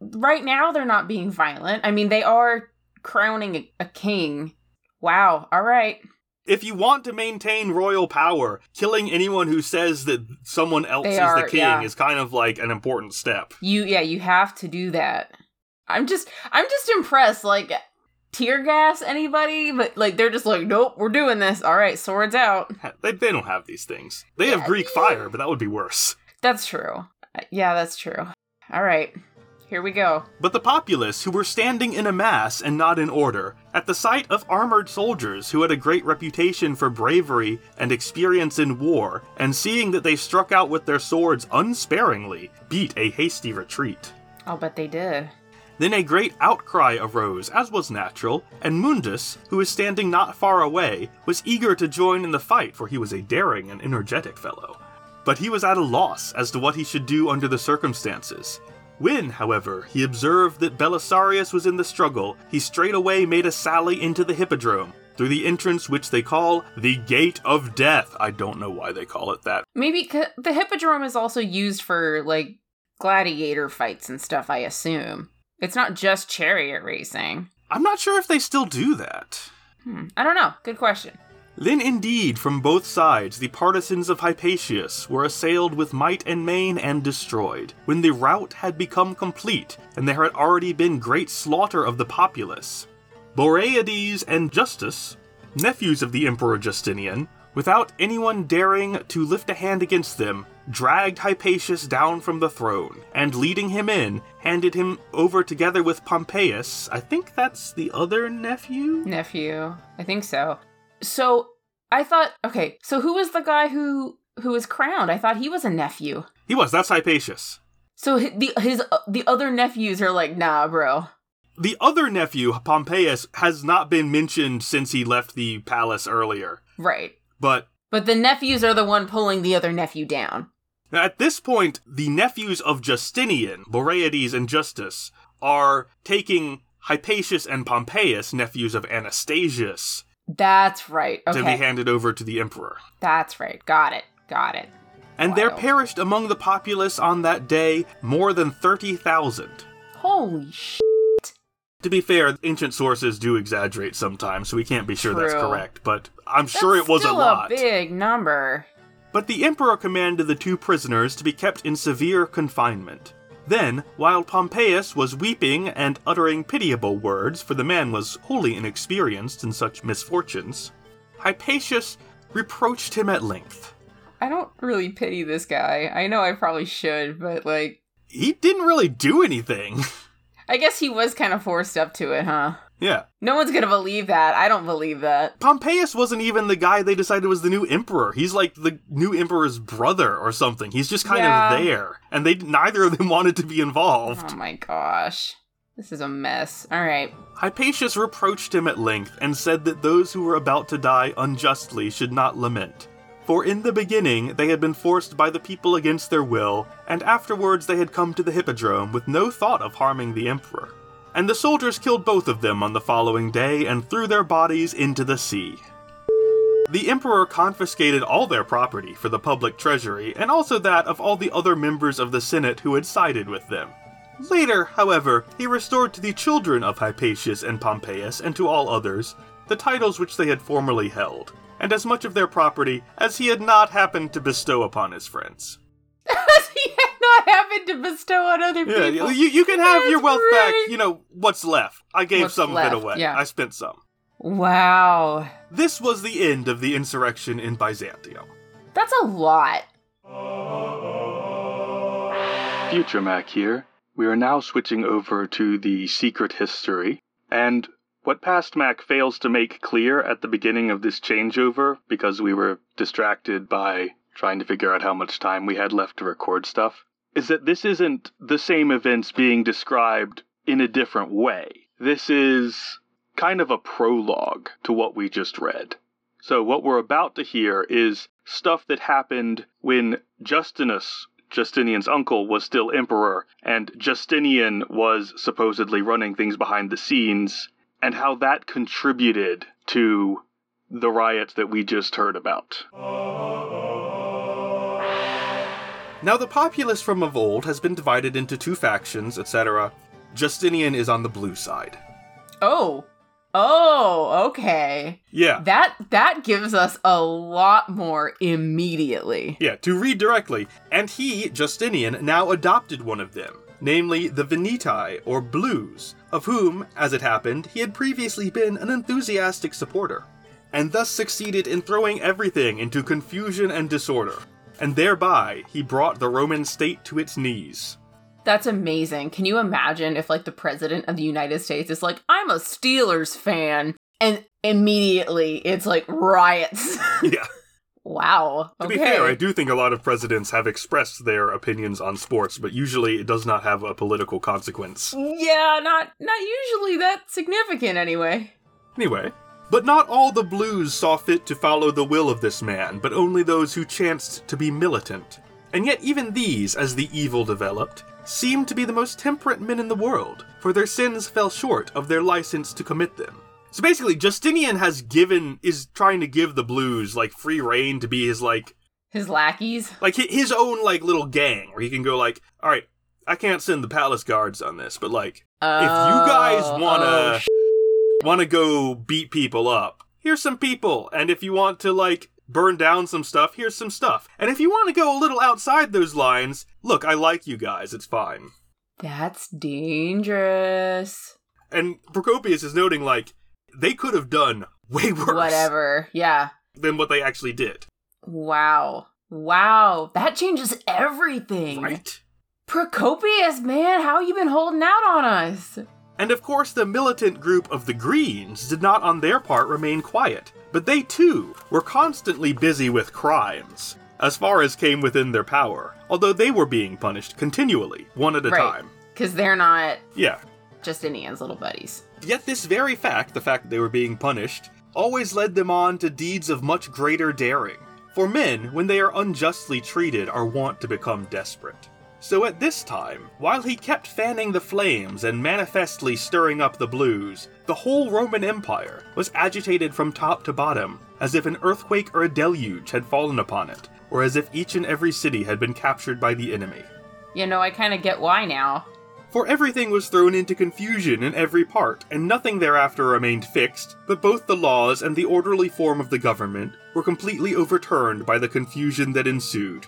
right now they're not being violent. I mean, they are crowning a, a king. Wow. All right. If you want to maintain royal power, killing anyone who says that someone else They is are, the king yeah. is kind of like an important step. You yeah, you have to do that. I'm just I'm just impressed like tear gas anybody, but like they're just like nope, we're doing this. All right, swords out. They, they don't have these things. They have Greek yeah. fire, but that would be worse. That's true. Uh, Yeah, that's true. All right. Here we go. But the populace, who were standing in a mass and not in order, at the sight of armored soldiers who had a great reputation for bravery and experience in war, and seeing that they struck out with their swords unsparingly, beat a hasty retreat. I'll bet they did. Then a great outcry arose, as was natural, and Mundus, who was standing not far away, was eager to join in the fight, for he was a daring and energetic fellow. But he was at a loss as to what he should do under the circumstances. When, however, he observed that Belisarius was in the struggle, he straightway made a sally into the hippodrome, through the entrance which they call the Gate of Death. I don't know why they call it that. Maybe the hippodrome is also used for like gladiator fights and stuff, I assume. It's not just chariot racing. I'm not sure if they still do that. Hmm. I don't know. Good question. Then indeed, from both sides, the partisans of Hypatius were assailed with might and main and destroyed, when the rout had become complete, and there had already been great slaughter of the populace. Boraides and Justus, nephews of the Emperor Justinian, without anyone daring to lift a hand against them, dragged Hypatius down from the throne, and leading him in, handed him over together with Pompeius. I think that's the other nephew? Nephew. I think so. So I thought, okay, so who was the guy who who was crowned? I thought he was a nephew. He was, that's Hypatius. So the his uh, the other nephews are like, nah, bro. The other nephew, Pompeius, has not been mentioned since he left the palace earlier. Right. But But the nephews are the one pulling the other nephew down. at this point, the nephews of Justinian, Boraides and Justus, are taking Hypatius and Pompeius, nephews of Anastasius, That's right. Okay. to be handed over to the emperor. That's right. Got it. Got it. And there perished among the populace on that day more than 30,000. Holy sh! To be fair, ancient sources do exaggerate sometimes, so we can't be sure that's correct, but I'm sure it was a lot. a big number. But the emperor commanded the two prisoners to be kept in severe confinement. Then, while Pompeius was weeping and uttering pitiable words, for the man was wholly inexperienced in such misfortunes, Hypatius reproached him at length. I don't really pity this guy. I know I probably should, but like, He didn't really do anything. *laughs* I guess he was kind of forced up to it, huh? Yeah. No one's gonna believe that. I don't believe that. Pompeius wasn't even the guy they decided was the new emperor. He's like the new emperor's brother or something. He's just kind Yeah. of there. And they neither of them *laughs* wanted to be involved. Oh my gosh. This is a mess. All right. Hypatius reproached him at length and said that those who were about to die unjustly should not lament. For in the beginning they had been forced by the people against their will, and afterwards they had come to the hippodrome with no thought of harming the emperor. And the soldiers killed both of them on the following day and threw their bodies into the sea. The emperor confiscated all their property for the public treasury, and also that of all the other members of the Senate who had sided with them. Later, however, he restored to the children of Hypatius and Pompeius, and to all others, the titles which they had formerly held, and as much of their property as he had not happened to bestow upon his friends. *laughs* he *laughs* had not happened to bestow on other Yeah, people. you, you can have your That's wealth back, you know, what's left. I gave What's some of it away. yeah. I spent some. Wow. This was the end of the insurrection in Byzantium. That's a lot. Future Mac here. We are now switching over to the secret history. And what Past Mac fails to make clear at the beginning of this changeover, because we were distracted by trying to figure out how much time we had left to record stuff, is that this isn't the same events being described in a different way. This is kind of a prologue to what we just read. So, what we're about to hear is stuff that happened when Justinus, Justinian's uncle, was still emperor, and Justinian was supposedly running things behind the scenes, and how that contributed to the riots that we just heard about. Now, the populace from of old has been divided into two factions, etc. Justinian is on the blue side. Oh. Oh, okay. Yeah. That that gives us a lot more immediately. Yeah, to read directly. And he, Justinian, now adopted one of them, namely the Veneti, or Blues, of whom, as it happened, he had previously been an enthusiastic supporter, and thus succeeded in throwing everything into confusion and disorder. And thereby, he brought the Roman state to its knees. That's amazing. Can you imagine if like the president of the United States is like, "I'm a Steelers fan," and immediately it's like riots. *laughs* Yeah. wow. To Okay. be fair, I do think a lot of presidents have expressed their opinions on sports, but usually it does not have a political consequence. Yeah, not not usually that significant anyway. Anyway, but not all the blues saw fit to follow the will of this man, but only those who chanced to be militant. And yet, even these, as the evil developed, seemed to be the most temperate men in the world, for their sins fell short of their license to commit them. So basically, Justinian has given, is trying to give the blues, like, free reign to be his, like, His lackeys. like his own, like, little gang, where he can go, like, alright, I can't send the palace guards on this, but, like, if you guys Oh, wanna oh, sh- want to go beat people up, here's some people. And if you want to like burn down some stuff, here's some stuff. And if you want to go a little outside those lines, look, I like you guys. It's fine. that's dangerous. And Procopius is noting like they could have done way worse Whatever. Yeah. than what they actually did. Wow. Wow. That changes everything. Right? Procopius, man, how you been holding out on us? And of course, the militant group of the Greens did not on their part remain quiet, but they too were constantly busy with crimes, as far as came within their power, although they were being punished continually, one at a Right. time. Because they're not Yeah. Justinian's little buddies. Yet this very fact, the fact that they were being punished, always led them on to deeds of much greater daring. For men, when they are unjustly treated, are wont to become desperate. So at this time, while he kept fanning the flames and manifestly stirring up the blues, the whole Roman Empire was agitated from top to bottom, as if an earthquake or a deluge had fallen upon it, or as if each and every city had been captured by the enemy. You know, I kind of get why now. For everything was thrown into confusion in every part, and nothing thereafter remained fixed, but both the laws and the orderly form of the government were completely overturned by the confusion that ensued.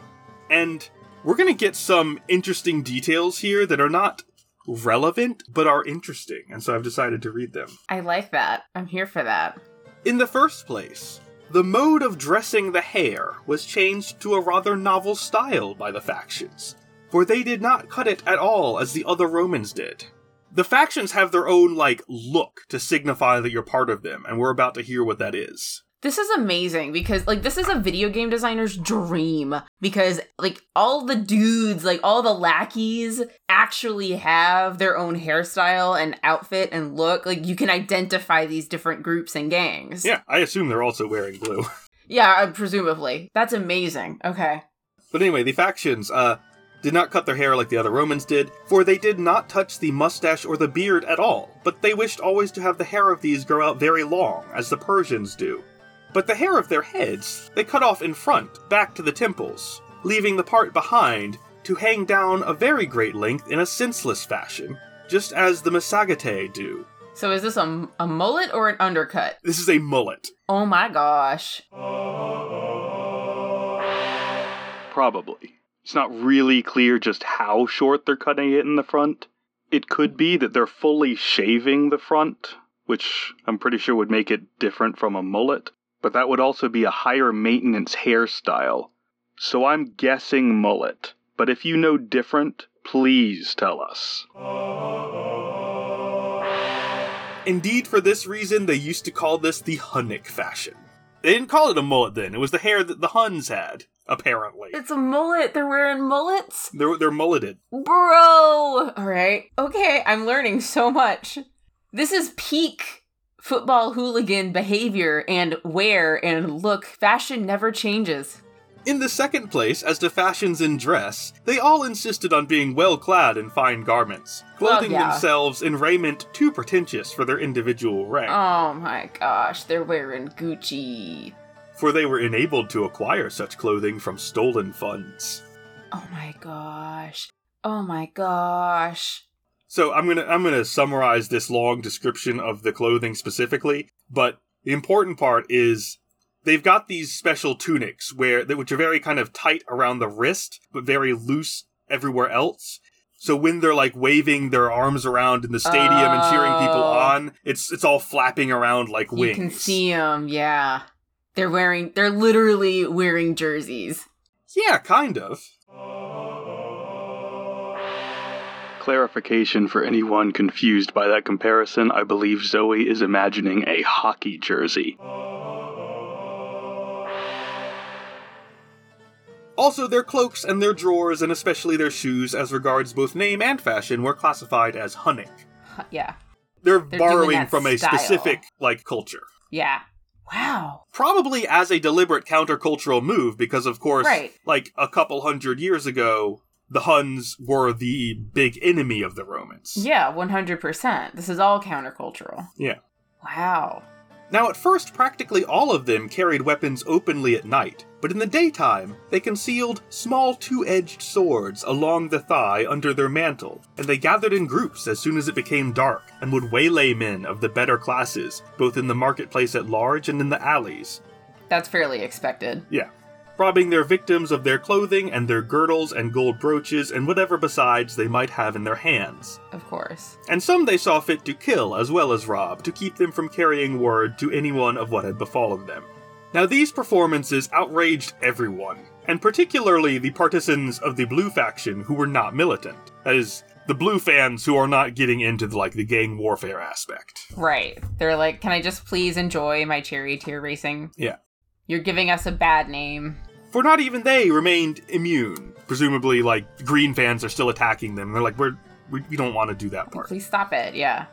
And we're gonna get some interesting details here that are not relevant, but are interesting, and so I've decided to read them. I like that. I'm here for that. In the first place, the mode of dressing the hair was changed to a rather novel style by the factions, for they did not cut it at all as the other Romans did. The factions have their own, like, look to signify that you're part of them, and we're about to hear what that is. This is amazing because like this is a video game designer's dream because like all the dudes, like all the lackeys actually have their own hairstyle and outfit and look. Like you can identify these different groups and gangs. Yeah, I assume they're also wearing blue. *laughs* Yeah, uh, presumably. That's amazing. Okay. But anyway, the factions, uh, did not cut their hair like the other Romans did, for they did not touch the mustache or the beard at all, but they wished always to have the hair of these grow out very long, as the Persians do. But the hair of their heads they cut off in front, back to the temples, leaving the part behind to hang down a very great length in a senseless fashion, just as the Massagetae do. So is this a, a mullet or an undercut? This is a mullet. Oh my gosh. Probably. It's not really clear just how short they're cutting it in the front. It could be that they're fully shaving the front, which I'm pretty sure would make it different from a mullet, but that would also be a higher maintenance hairstyle. So I'm guessing mullet. But if you know different, please tell us. Indeed, for this reason, they used to call this the Hunnic fashion. They didn't call it a mullet then, it was the hair that the Huns had. apparently. It's a mullet. They're wearing mullets? They're, they're mulleted. Bro! Alright. Okay, I'm learning so much. This is peak football hooligan behavior and wear and look. Fashion never changes. In the second place, as to fashions in dress, they all insisted on being well clad in fine garments, oh, clothing Well, yeah. themselves in raiment too pretentious for their individual rank, Oh my gosh, they're wearing Gucci. for they were enabled to acquire such clothing from stolen funds. Oh my gosh. Oh my gosh. So I'm gonna I'm gonna summarize this long description of the clothing specifically, but the important part is they've got these special tunics where which are very kind of tight around the wrist, but very loose everywhere else. So when they're like waving their arms around in the stadium and cheering people Oh. on, it's it's all flapping around like wings. You can see them, yeah. They're wearing, they're literally wearing jerseys. Yeah, kind of. Clarification for anyone confused by that comparison I believe Zoe is imagining a hockey jersey. Also, their cloaks and their drawers, and especially their shoes, as regards both name and fashion, were classified as hunnic. Yeah. They're, doing borrowing that from a style. specific like culture. Yeah. Wow. Probably as a deliberate countercultural move, because of course, Right. like a couple hundred years ago, the Huns were the big enemy of the Romans. Yeah, 100%. This is all countercultural. Yeah. Wow. Now, at first, practically all of them carried weapons openly at night, but in the daytime, they concealed small two edged swords along the thigh under their mantle, and they gathered in groups as soon as it became dark and would waylay men of the better classes, both in the marketplace at large and in the alleys. That's fairly expected. Yeah. Robbing their victims of their clothing and their girdles and gold brooches and whatever besides they might have in their hands. Of course. And some they saw fit to kill as well as rob, to keep them from carrying word to anyone of what had befallen them. Now, these performances outraged everyone, and particularly the partisans of the Blue faction who were not militant. That is, the Blue fans who are not getting into the, like the gang warfare aspect. Right. They're like, can I just please enjoy my cherry charioteer racing? Yeah. You're giving us a bad name. For not even they remained immune. Presumably, like Green fans are still attacking them. They're like, we're we, we don't want to do that part. Please stop it. Yeah.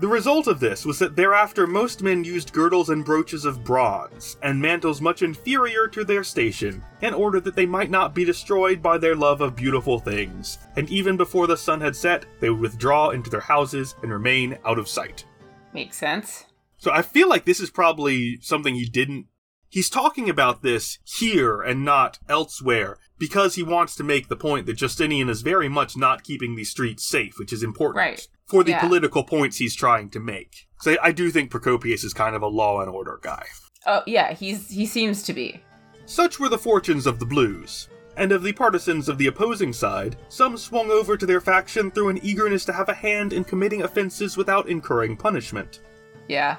The result of this was that thereafter most men used girdles and brooches of bronze, and mantles much inferior to their station, in order that they might not be destroyed by their love of beautiful things, and even before the sun had set, they would withdraw into their houses and remain out of sight. Makes sense. So I feel like this is probably something he didn't. He's talking about this here and not elsewhere because he wants to make the point that Justinian is very much not keeping these streets safe, which is important Right. for the Yeah. political points he's trying to make. So I do think Procopius is kind of a law and order guy. Oh, yeah, he's he seems to be. Such were the fortunes of the Blues. And of the partisans of the opposing side, some swung over to their faction through an eagerness to have a hand in committing offenses without incurring punishment. Yeah.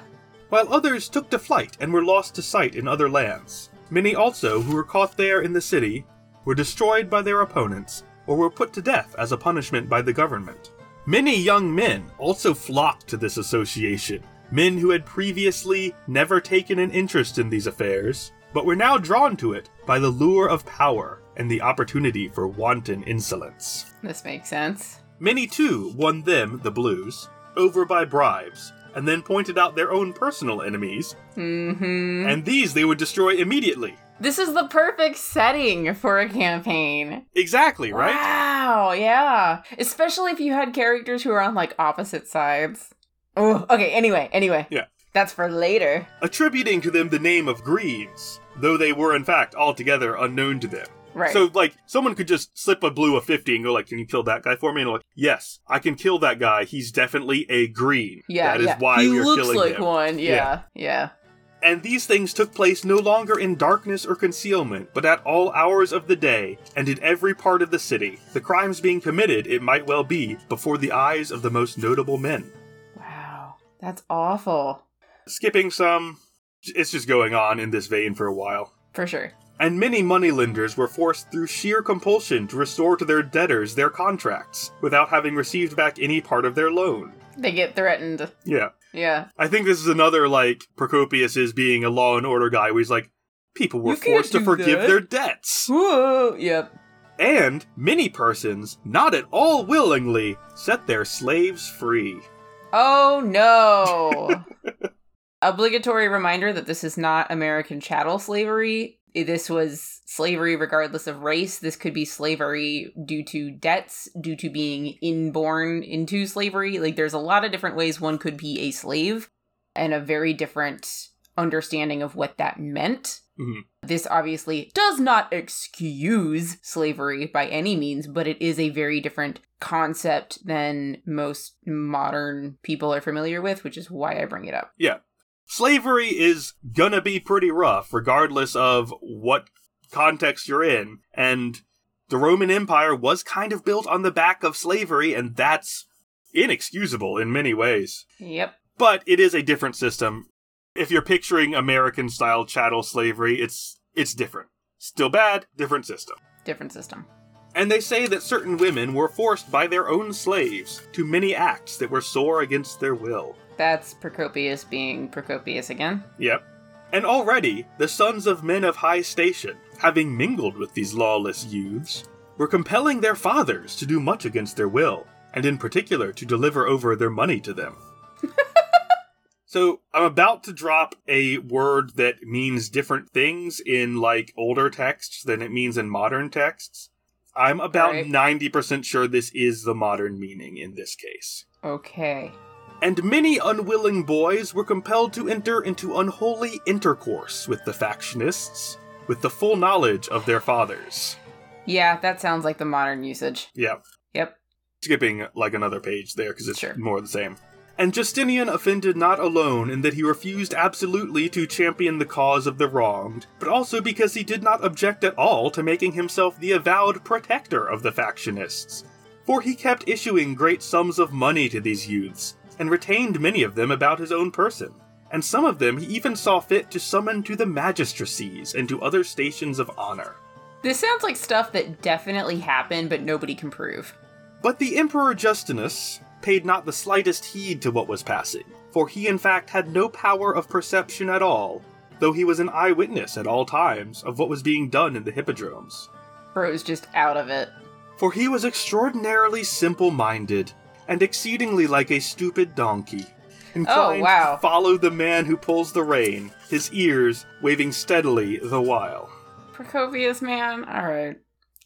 While others took to flight and were lost to sight in other lands. Many also who were caught there in the city were destroyed by their opponents or were put to death as a punishment by the government. Many young men also flocked to this association, men who had previously never taken an interest in these affairs, but were now drawn to it by the lure of power and the opportunity for wanton insolence. This makes sense. Many too won them, the Blues, over by bribes, and then pointed out their own personal enemies, Mm-hmm. and these they would destroy immediately. This is the perfect setting for a campaign. Exactly, right? Wow, yeah. Especially if you had characters who are on like opposite sides. Oh, okay, anyway, anyway. Yeah. That's for later. Attributing to them the name of Greens, though they were in fact altogether unknown to them. Right. So, like, someone could just slip a blue a 50 and go, like, can you kill that guy for me? And like, yes, I can kill that guy. He's definitely a green. yeah, That is yeah. why he we are looks killing like him. one. Yeah, yeah. And these things took place no longer in darkness or concealment, but at all hours of the day, and in every part of the city, the crimes being committed, it might well be, before the eyes of the most notable men. Wow, that's awful. Skipping some, it's just going on in this vein for a while. For sure. And many moneylenders were forced through sheer compulsion to restore to their debtors their contracts, without having received back any part of their loan. They get threatened. Yeah. Yeah. I think this is another, like, Procopius is being a law and order guy, where he's like, People were You forced to forgive that. their debts. Whoa. Yep. And many persons, not at all willingly, set their slaves free. Oh no. *laughs* Obligatory reminder that this is not American chattel slavery. This was slavery regardless of race. This could be slavery due to debts, due to being inborn into slavery. Like there's a lot of different ways one could be a slave and a very different understanding of what that meant. Mhm. This obviously does not excuse slavery by any means, but it is a very different concept than most modern people are familiar with, which is why I bring it up. Slavery is gonna be pretty rough, regardless of what context you're in. And the Roman Empire was kind of built on the back of slavery, and that's inexcusable in many ways. Yep. But it is a different system. If you're picturing American style chattel slavery, it's it's different. Still bad, different system. Different system. And they say that certain women were forced by their own slaves to many acts that were sore against their will. That's Procopius being Procopius again. Yep. And already, the sons of men of high station, having mingled with these lawless youths, were compelling their fathers to do much against their will, and in particular to deliver over their money to them. *laughs* so, I'm about to drop a word that means different things in like older texts than it means in modern texts. I'm about Right. 90% sure this is the modern meaning in this case Okay. And many unwilling boys were compelled to enter into unholy intercourse with the factionists, with the full knowledge of their fathers. Yeah, that sounds like the modern usage. Yeah, Yep. skipping like another page there because it's Sure. more the same. And Justinian offended not alone in that he refused absolutely to champion the cause of the wronged, but also because he did not object at all to making himself the avowed protector of the factionists. For he kept issuing great sums of money to these youths, and retained many of them about his own person. And some of them he even saw fit to summon to the magistracies and to other stations of honor. This sounds like stuff that definitely happened, but nobody can prove. But the Emperor Justinus paid not the slightest heed to what was passing, for he in fact had no power of perception at all, though he was an eyewitness at all times of what was being done in the hippodromes. Bro's just out of it. For he was extraordinarily simple minded, and exceedingly like a stupid donkey. Inclined oh, wow. to follow the man who pulls the rein, his ears waving steadily the while. Procopius, man. All right.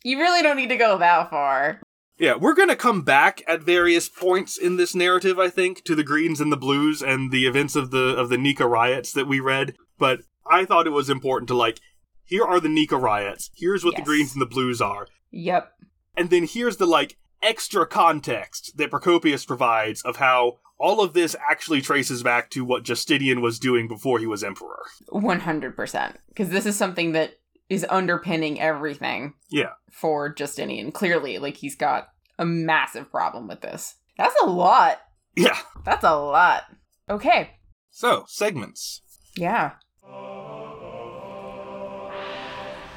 You really don't need to go that far. Yeah, we're gonna come back at various points in this narrative, I think, to the greens and the blues and the events of the of the Nika riots that we read. But I thought it was important to like, here are the Nika riots. Here's what the greens and the blues are, Yep. and then here's the like extra context that Procopius provides of how all of this actually traces back to what Justinian was doing before he was emperor. 100%. Because this is something that is underpinning everything Yeah. for Justinian. Clearly, like, he's got a massive problem with this. That's a lot. Yeah. That's a lot. Okay. So segments. Yeah.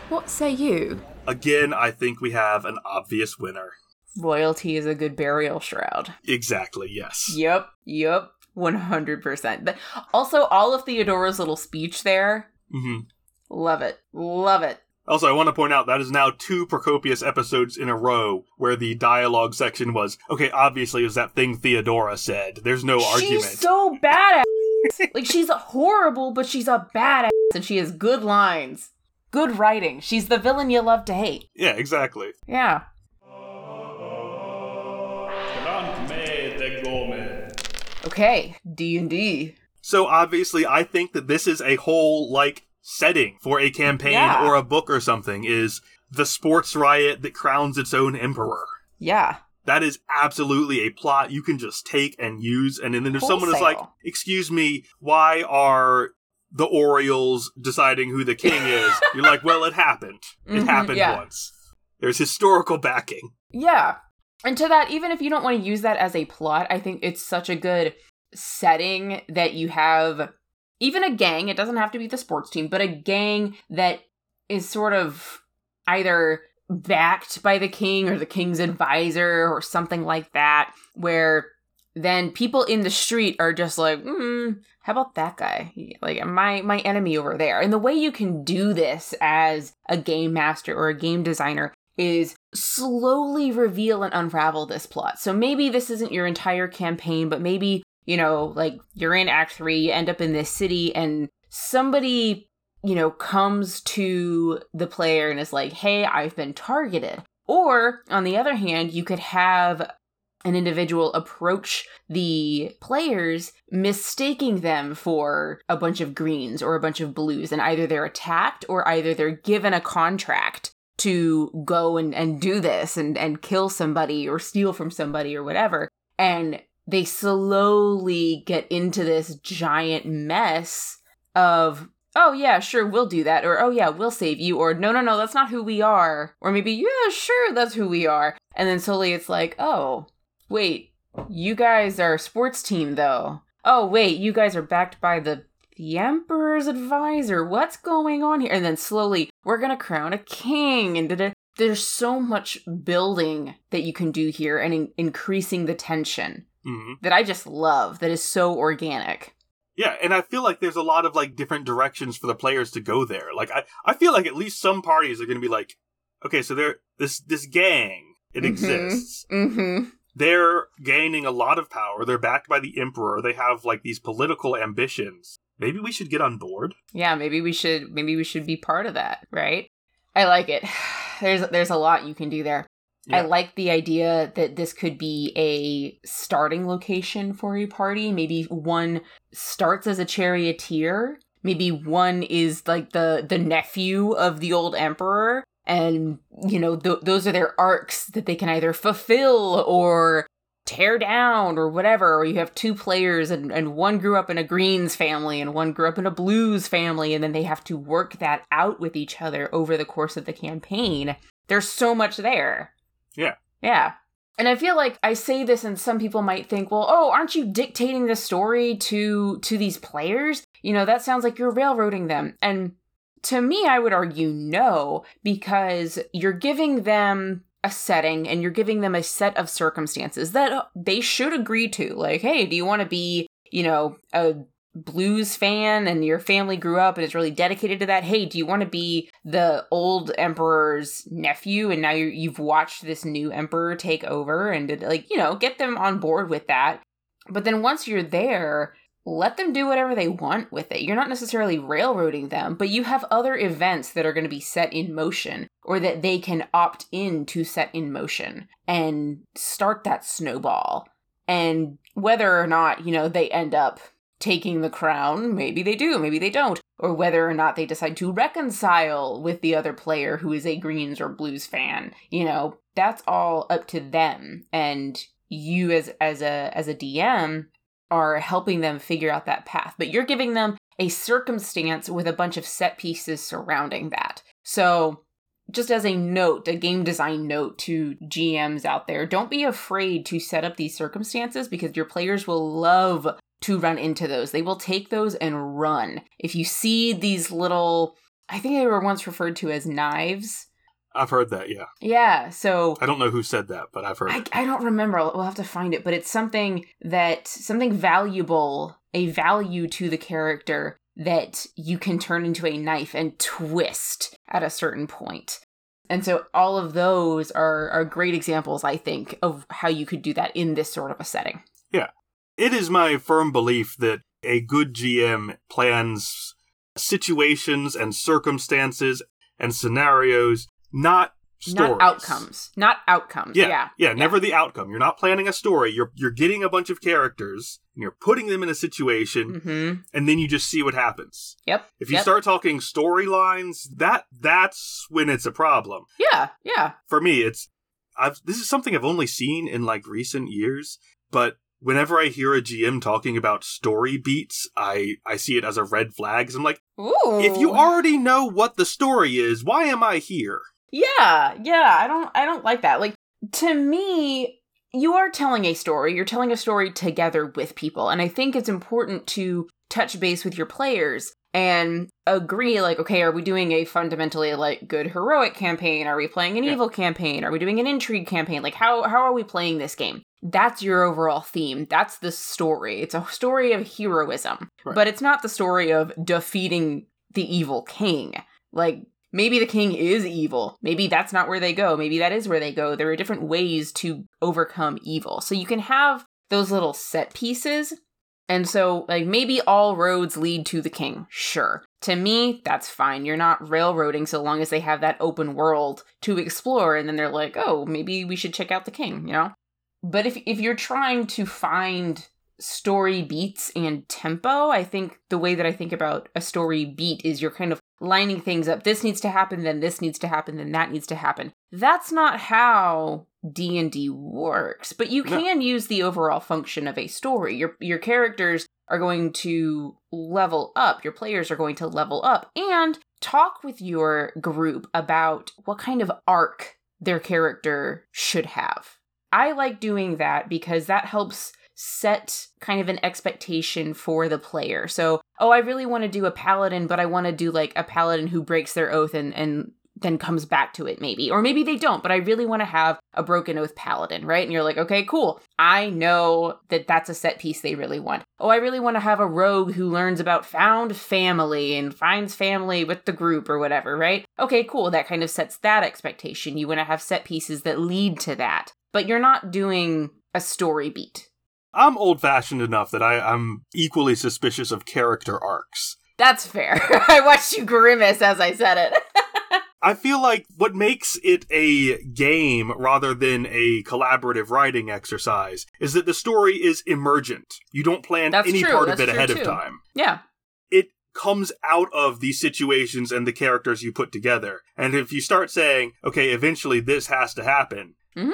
What say you? Again, I think we have an obvious winner. Loyalty is a good burial shroud. Exactly. Yes. Yep. Yep. 100%. But also, all of Theodora's little speech there, hmm love it. Love it. Also, I want to point out that is now two Procopius episodes in a row where the dialogue section was okay. Obviously, it was that thing Theodora said. There's no argument. She's so badass. *laughs* like she's horrible, but she's a badass, and she has good lines, good writing. She's the villain you love to hate. yeah, exactly. Yeah. Okay, D and D. So obviously, I think that this is a whole like setting for a campaign Yeah. or a book or something. Is the sports riot that crowns its own emperor? Yeah. That is absolutely a plot you can just take and use. And then if someone is like, "Excuse me, why are the Orioles deciding who the king is?" *laughs* You're like, "Well, it happened. It Mhm, happened yeah. once. There's historical backing." Yeah. And to that, even if you don't want to use that as a plot, I think it's such a good setting that you have even a gang, it doesn't have to be the sports team, but a gang that is sort of either backed by the king or the king's advisor or something like that, where then people in the street are just like, mm, how about that guy? Like my my enemy over there. And the way you can do this as a game master or a game designer is slowly reveal and unravel this plot. So maybe this isn't your entire campaign, but maybe, you know, like you're in act 3, you end up in this city and somebody, you know, comes to the player and is like, "Hey, I've been targeted." Or on the other hand, you could have an individual approach the players, mistaking them for a bunch of greens or a bunch of blues, and either they're attacked or either they're given a contract to go and, and do this and, and kill somebody or steal from somebody or whatever. And they slowly get into this giant mess of oh yeah sure we'll do that or oh yeah we'll save you or no no no that's not who we are or maybe yeah sure that's who we are and then slowly it's like oh Wait, you guys are a sports team though. Oh wait, you guys are backed by the the emperor's advisor. What's going on here? And then slowly, we're gonna crown a king. And da-da. there's so much building that you can do here and in- increasing the tension Mm-hmm. that I just love. That is so organic. Yeah, and I feel like there's a lot of like different directions for the players to go there. Like I, I feel like at least some parties are going to be like, okay, so there this this gang it Mhm. exists. Mm-hmm. They're gaining a lot of power. They're backed by the emperor. They have like these political ambitions. Maybe we should get on board. Yeah, maybe we should maybe we should be part of that, right? I like it. *sighs* There's there's a lot you can do there. I like the idea that this could be a starting location for a party. Maybe one starts as a charioteer. Maybe one is like the the nephew of the old emperor, and you know th- those are their arcs that they can either fulfill or tear down or whatever. Or you have two players, and and one grew up in a greens family and one grew up in a blues family, and then they have to work that out with each other over the course of the campaign. There's so much there. Yeah. Yeah. And I feel like I say this and some people might think, well, oh, aren't you dictating the story to to these players? You know, that sounds like you're railroading them. And to me, I would argue no, because you're giving them a setting and you're giving them a set of circumstances that uh, they should agree to. Like, hey, do you want to be, you know, a blues fan and your family grew up and is really dedicated to that hey do you want to be the old emperor's nephew and now you you've watched this new emperor take over and like you know get them on board with that but then once you're there let them do whatever they want with it you're not necessarily railroading them but you have other events that are going to be set in motion or that they can opt in to set in motion and start that snowball and whether or not you know they end up taking the crown. Maybe they do, maybe they don't. Or whether or not they decide to reconcile with the other player who is a Greens or Blues fan. You know, that's all up to them. And you as as a as a DM are helping them figure out that path. But you're giving them a circumstance with a bunch of set pieces surrounding that. So just as a note, a game design note to GMs out there, don't be afraid to set up these circumstances because your players will love to run into those. They will take those and run. If you see these little, I think they were once referred to as knives. I've heard that, yeah. Yeah, so I don't know who said that, but I've heard I. I don't remember. We'll have to find it, but it's something that something valuable, a value to the character that you can turn into a knife and twist at a certain point. And so all of those are are great examples, I think, of how you could do that in this sort of a setting. Yeah. It is my firm belief that a good GM plans situations and circumstances and scenarios, not stories. Not outcomes. Not outcomes. Yeah, Yeah. yeah, never the outcome. You're not planning a story. You're you're getting a bunch of characters and you're putting them in a situation, hmm and then you just see what happens. Yep. If you Yep. start talking storylines, that that's when it's a problem. Yeah. Yeah. For me, it's I've this is something I've only seen in like recent years, but whenever I hear a GM talking about story beats, I I see it as a red flag. I'm like, Ooh. if you already know what the story is, why am I here? Yeah, yeah, I don't I don't like that. Like to me, you are telling a story. You're telling a story together with people, and I think it's important to touch base with your players and agree like okay, are we doing a fundamentally like good heroic campaign? Are we playing an Yeah. evil campaign? Are we doing an intrigue campaign? Like how how are we playing this game? that's your overall theme. That's the story. It's a story of heroism, Right. but it's not the story of defeating the evil king. Like, maybe the king is evil. Maybe that's not where they go. Maybe that is where they go. There are different ways to overcome evil. So you can have those little set pieces. And so, like, maybe all roads lead to the king. Sure. To me, that's fine. You're not railroading so long as they have that open world to explore. And then they're like, oh, maybe we should check out the king, you know? But if, if you're trying to find story beats and tempo, I think the way that I think about a story beat is you're kind of lining things up. This needs to happen, then this needs to happen, then that needs to happen. That's not how D&D works, but you No. can use the overall function of a story. Your your characters are going to level up, your players are going to level up and talk with your group about what kind of arc their character should have. I like doing that because that helps set kind of an expectation for the player. So, oh, I really want to do a paladin, but I want to do like a paladin who breaks their oath and and then comes back to it maybe. Or maybe they don't, but I really want to have a broken oath paladin, right? And you're like, "Okay, cool. I know that that's a set piece they really want. Oh, I really want to have a rogue who learns about found family and finds family with the group or whatever, right? Okay, cool. That kind of sets that expectation. You want to have set pieces that lead to that. But you're not doing a story beat. I'm old fashioned enough that I, I'm equally suspicious of character arcs. That's fair. *laughs* I watched you grimace as I said it. *laughs* I feel like what makes it a game rather than a collaborative writing exercise is that the story is emergent. You don't plan That's any true, part of it ahead too. of time. yeah. It comes out of these situations and the characters you put together. And if you start saying, okay, eventually this has to happen, Mhm.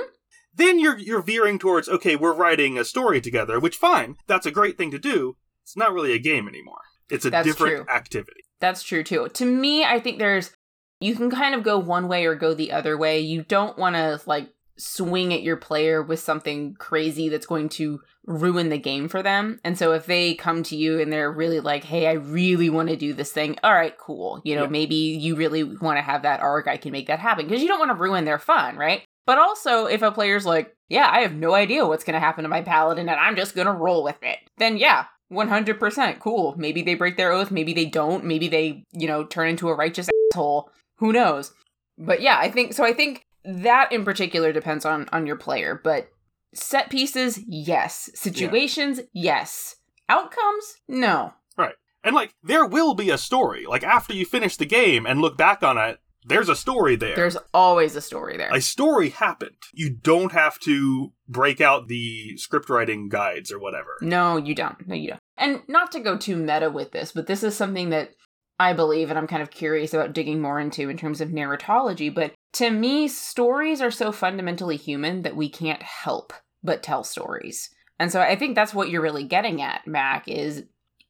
Then you're you're veering towards, okay, we're writing a story together, which fine, that's a great thing to do. It's not really a game anymore. It's a That's different true. activity. That's true too. To me, I think there's you can kind of go one way or go the other way. You don't want to like swing at your player with something crazy that's going to ruin the game for them. And so if they come to you and they're really like, "Hey, I really want to do this thing." All right, cool. You know, Yeah. maybe you really want to have that arc. I can make that happen because you don't want to ruin their fun, right? But also, if a player's like, "Yeah, I have no idea what's going to happen to my paladin and I'm just going to roll with it." Then yeah, 100% cool. Maybe they break their oath, maybe they don't, maybe they, you know, turn into a righteous asshole. Who knows? But yeah, I think so I think that in particular depends on on your player, but set pieces, yes. Situations, yes. Outcomes, no. Right. And like there will be a story. Like after you finish the game and look back on it, there's a story there. There's always a story there. a story happened. You don't have to break out the script writing guides or whatever. No, you don't. No, you don't. And not to go too meta with this, but this is something that I believe and I'm kind of curious about digging more into in terms of narratology. But to me, stories are so fundamentally human that we can't help but tell stories. And so I think that's what you're really getting at, Mac, is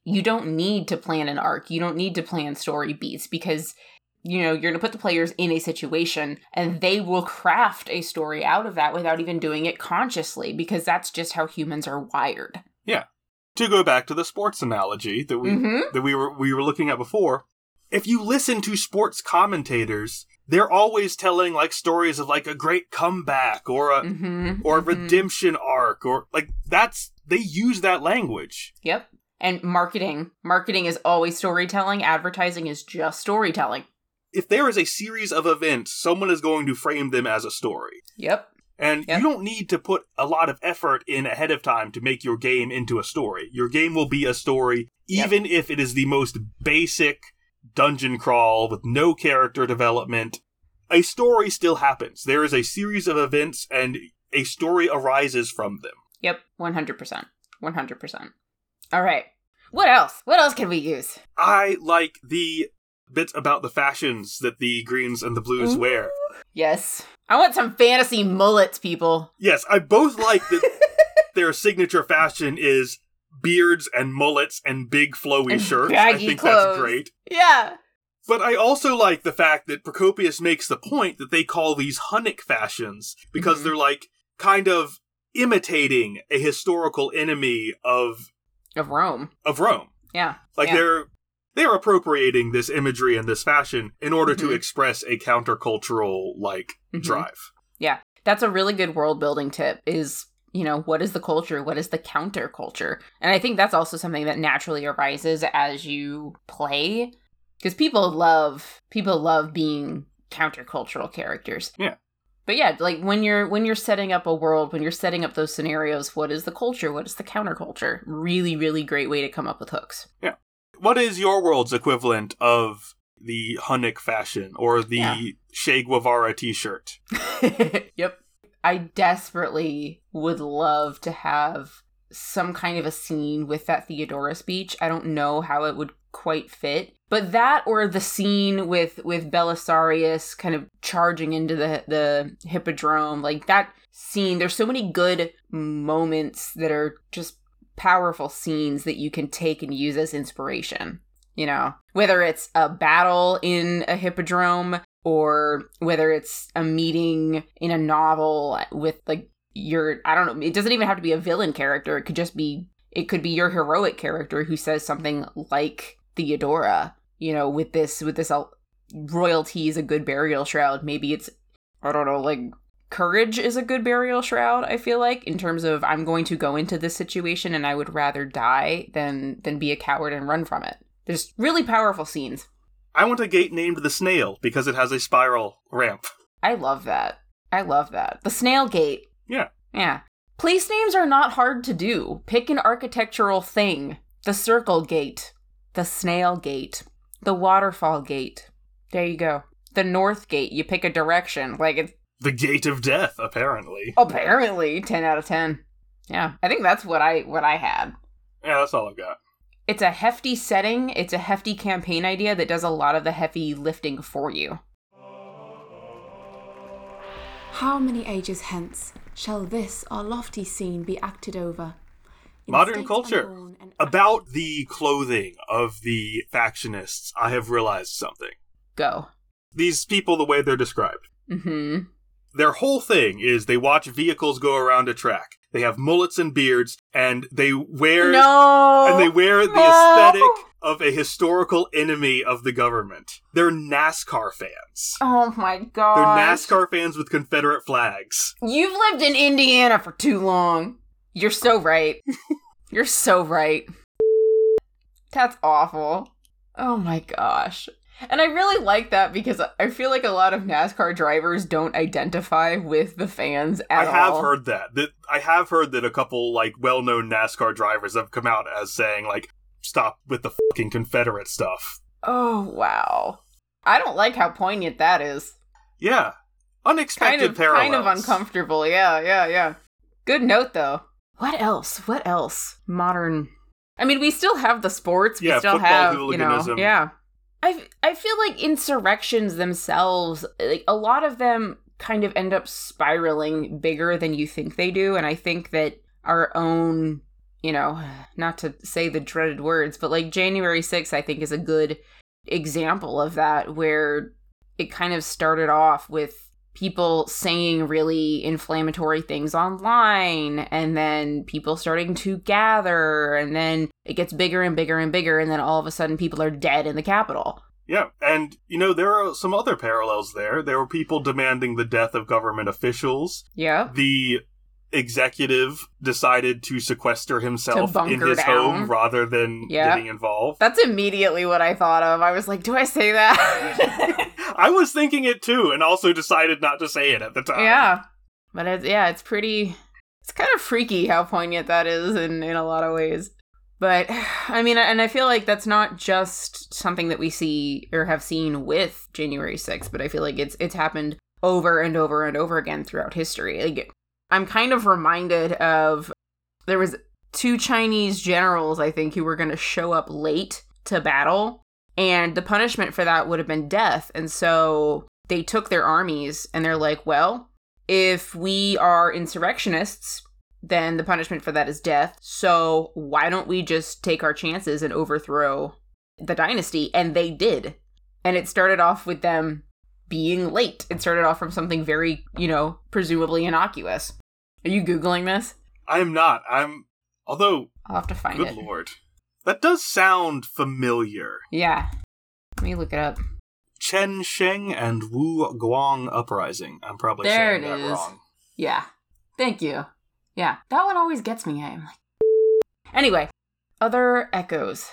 you don't need to plan an arc. You don't need to plan story beats because you know, you're going to put the players in a situation and they will craft a story out of that without even doing it consciously because that's just how humans are wired. Yeah. To go back to the sports analogy that we Mhm. that we were we were looking at before, if you listen to sports commentators, they're always telling like stories of like a great comeback or a Mm-hmm. or a mhm. redemption arc or like that's they use that language. Yep. And marketing. Marketing is always storytelling. Advertising is just storytelling. If there is a series of events, someone is going to frame them as a story. Yep. And Yep. you don't need to put a lot of effort in ahead of time to make your game into a story. Your game will be a story, Yep. even if it is the most basic dungeon crawl with no character development. A story still happens. There is a series of events, and a story arises from them. Yep. 100%. 100%. All right. What else? What else can we use? I like the bits about the fashions that the greens and the blues Ooh. wear. Yes. I want some fantasy mullets, people. Yes, I both *laughs* like that their signature fashion is beards and mullets and big flowy And shirts. I think clothes. that's great. Yeah. But I also like the fact that Procopius makes the point that they call these Hunnic fashions because Mhm. they're like kind of imitating a historical enemy of Of Rome. of Rome. Yeah. Like Yeah. they're they're appropriating this imagery and this fashion in order to Mhm. express a countercultural like Mhm. drive. Yeah. That's a really good world building tip is you know, what is the culture? What is the counterculture? And I think that's also something that naturally arises as you play because people love people love being countercultural characters. Yeah. But yeah, like when you're when you're setting up a world, when you're setting up those scenarios, what is the culture? What is the counterculture? Really, really great way to come up with hooks. What is your world's equivalent of the Hunnic fashion or the Yeah. Che Guevara t-shirt? *laughs* yep. I desperately would love to have some kind of a scene with that Theodora speech. I don't know how it would quite fit. But that or the scene with with Belisarius kind of charging into the the hippodrome, like that scene, there's so many good moments that are just powerful scenes that you can take and use as inspiration. You know, whether it's a battle in a hippodrome or whether it's a meeting in a novel with like your I don't know, it doesn't even have to be a villain character. It could just be it could be your heroic character who says something like Theodora, you know, with this with this uh, royalty is a good burial shroud. Maybe it's I don't know, like courage is a good burial shroud, I feel like, in terms of I'm going to go into this situation and I would rather die than than be a coward and run from it. There's really powerful scenes. I want a gate named the Snail because it has a spiral ramp. I love that. I love that. The snail gate. Yeah. Yeah. Place names are not hard to do. Pick an architectural thing. The circle gate. The snail gate. The waterfall gate. There you go. The north gate. You pick a direction. Like it's The Gate of Death, apparently. apparently 10 out of 10. Yeah. I think that's what I what I had. Yeah, that's all I've got. It's a hefty setting. It's a hefty campaign idea that does a lot of the heavy lifting for you. How many ages hence shall this our lofty scene be acted over? In Modern culture. and About the clothing of the factionists, I have realized something. Go. These people, the way they're described, Mhm. Their whole thing is they watch vehicles go around a track. They have mullets and beards, and they wear No. and they wear the No! aesthetic of a historical enemy of the government. They're NASCAR fans. Oh my god. They're NASCAR fans with Confederate flags. You've lived in Indiana for too long. You're so right. *laughs* You're so right. That's awful. Oh my gosh. And I really like that because I feel like a lot of NASCAR drivers don't identify with the fans at all. I have all. heard that. That I have heard that a couple like well-known NASCAR drivers have come out as saying like stop with the fucking Confederate stuff. Oh wow. I don't like how poignant that is. Yeah. Kind Unexpected of parallels. kind of uncomfortable. Yeah, yeah, yeah. Good note though. What else? What else? Modern I mean, we still have the sports. We Yeah, still football have, you know, hooliganism. yeah. I I feel like insurrections themselves, like a lot of them, kind of end up spiraling bigger than you think they do, and I think that our own, you know, not to say the dreaded words, but like January 6th, I think is a good example of that, where it kind of started off with people saying really inflammatory things online and then people starting to gather and then it gets bigger and bigger and bigger and then all of a sudden people are dead in the capital. Yeah, and you know there are some other parallels there. There were people demanding the death of government officials. yeah The executive decided to sequester himself bunker in his down. home rather than Yeah. getting involved. that's immediately what i thought of i was like do i say that *laughs* I was thinking it too, and also decided not to say it at the time. yeah but it's yeah it's pretty it's kind of freaky how poignant that is in in a lot of ways but *sighs* i mean and i feel like that's not just something that we see or have seen with january 6th but i feel like it's it's happened over and over and over again throughout history. Like i'm kind of reminded of there was two chinese generals i think who were going to show up late to battle and the punishment for that would have been death. And so they took their armies and they're like well if we are insurrectionists, then the punishment for that is death. So why don't we just take our chances and overthrow the dynasty? And they did. And it started off with them being late. It started off from something very, you know, presumably innocuous. Are you Googling this? I'm not. I'm. Although, I'll have to find good it. Good lord, that does sound familiar. Yeah. Let me look it up. Chen Sheng and Wu Guang uprising. I'm probably There saying it that is. wrong. Yeah. Thank you. Yeah, that one always gets me. I'm like, anyway, other echoes.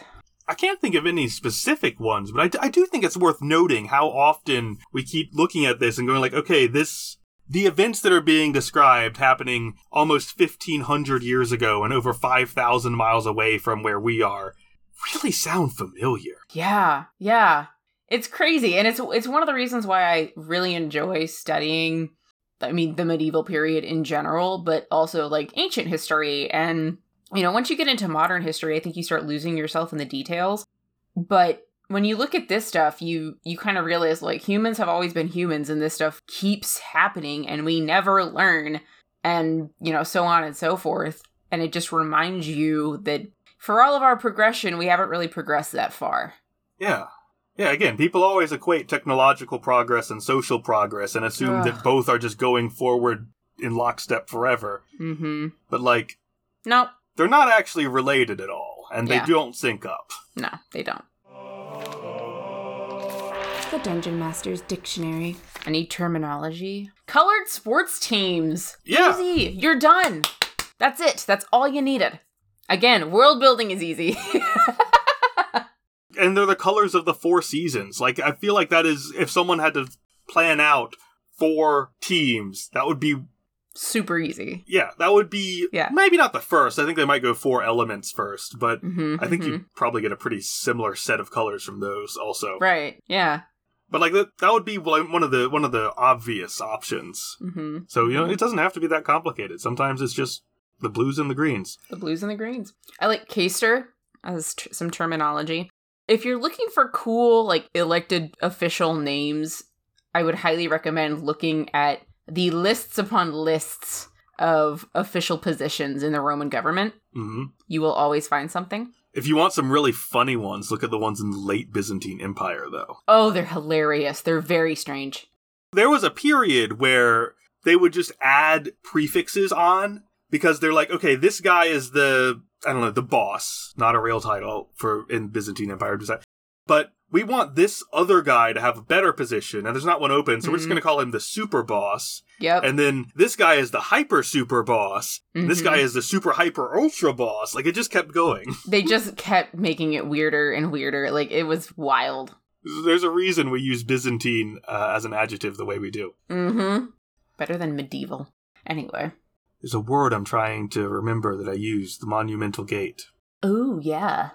I can't think of any specific ones, but I d- I do think it's worth noting how often we keep looking at this and going like, okay, this the events that are being described happening almost 1500 years ago and over 5000 miles away from where we are really sound familiar. Yeah, yeah. It's crazy, and it's it's one of the reasons why I really enjoy studying. I mean, the medieval period in general, but also like ancient history. And you know, once you get into modern history, I think you start losing yourself in the details. But when you look at this stuff, you you kind of realize like humans have always been humans, and this stuff keeps happening, and we never learn, and you know, so on and so forth. And it just reminds you that for all of our progression, we haven't really progressed that far. Yeah. Yeah, again, people always equate technological progress and social progress and assume Ugh. that both are just going forward in lockstep forever. Mm-hmm. But like No, they're not actually related at all, and Yeah. they don't sync up. no, they don't. The Dungeon Master's Dictionary. I need terminology. Colored sports teams. Yeah. Easy. You're done. That's it. That's all you needed. Again, world building is easy. *laughs* And they're the colors of the four seasons. Like I feel like that is if someone had to plan out four teams, that would be Super easy. yeah, that would be Yeah. maybe not the first. I think they might go four elements first, but hmm I think you probably get a pretty similar set of colors from those also. Right. Yeah. But like that, that would be one of the one of the obvious options. hmm So you know, it doesn't have to be that complicated. Sometimes it's just the blues and the greens. The blues and the greens. I like Caster as t- some terminology. If you're looking for cool, like elected official names, I would highly recommend looking at the lists upon lists of official positions in the Roman government. hmm You will always find something. If you want some really funny ones, look at the ones in the late Byzantine Empire, though. Oh, they're hilarious. They're very strange. There was a period where they would just add prefixes on because they're like, okay, this guy is the I don't know the boss, not a real title for in Byzantine Empire, that- but we want this other guy to have a better position, and there's not one open, so we're just Mhm. going to call him the super boss. Yep. And then this guy is the hyper super boss. and This guy is the super hyper ultra boss. Like it just kept going. *laughs* they just kept making it weirder and weirder. Like it was wild. There's a reason we use Byzantine uh, as an adjective the way we do. Mm-hmm. Better than medieval. Anyway. There's a word I'm trying to remember that I use, the monumental gate. Oh yeah.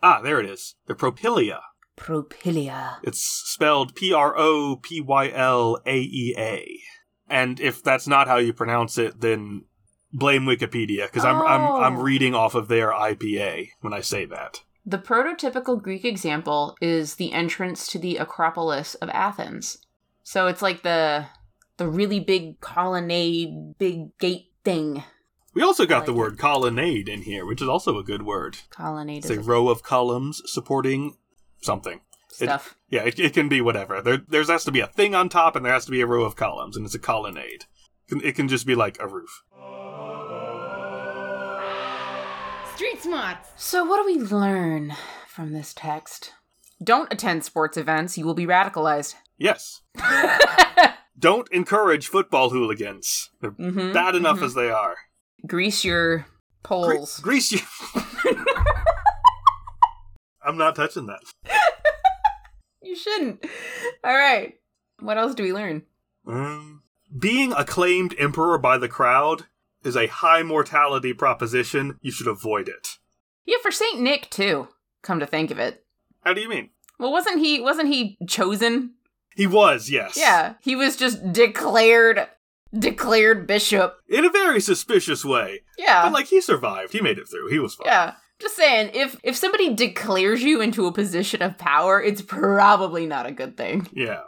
Ah, there it is. The Propylaea. Propylaea. It's spelled P R O P Y L A E A. And if that's not how you pronounce it, then blame Wikipedia because I'm, I'm I'm Oh. reading off of their IPA when I say that. The prototypical Greek example is the entrance to the Acropolis of Athens. So it's like the the really big colonnade, big gate thing. We also got like the it. word colonnade in here, which is also a good word. Colonnade It's is a row of columns supporting something. It- Yeah, it, it can be whatever. There there's has to be a thing on top, and there has to be a row of columns, and it's a colonnade. It can, it can just be like a roof. Street smarts. So what do we learn from this text? Don't attend sports events, you will be radicalized. Yes. *laughs* Don't encourage football hooligans. They're Mhm, bad enough mhm. as they are. Grease your Gre- poles. grease you. *laughs* I'm not touching that. You shouldn't. All right. What else do we learn? Um, being acclaimed emperor by the crowd is a high mortality proposition. You should avoid it. Yeah, for Saint Nick too. Come to think of it. How do you mean? Well, wasn't he wasn't he chosen? He was, yes. Yeah, he was just declared declared bishop. In a very suspicious way. Yeah. But like he survived. He made it through. He was fine. yeah. Just saying, if if somebody declares you into a position of power, it's probably not a good thing. Yeah.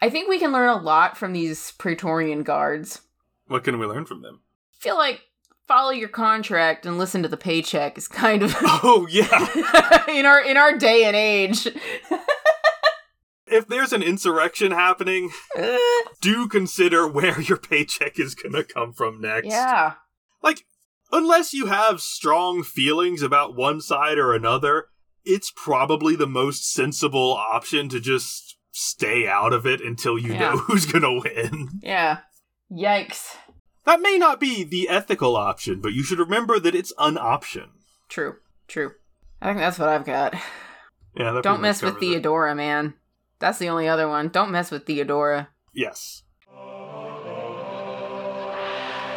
I think we can learn a lot from these Praetorian guards. What can we learn from them? feel like follow your contract and listen to the paycheck is kind of *laughs* Oh yeah. *laughs* in our in our day and age. *laughs* if there's an insurrection happening, Uh, do consider where your paycheck is gonna come from next. yeah. Like, unless you have strong feelings about one side or another, it's probably the most sensible option to just stay out of it until you Yeah. know *laughs* who's gonna win. Yeah. Yikes. That may not be the ethical option, but you should remember that it's an option. True. True. I think that's what I've got. Yeah, Don't mess with covers it. Theodora, man. That's the only other one. Don't mess with Theodora. Yes.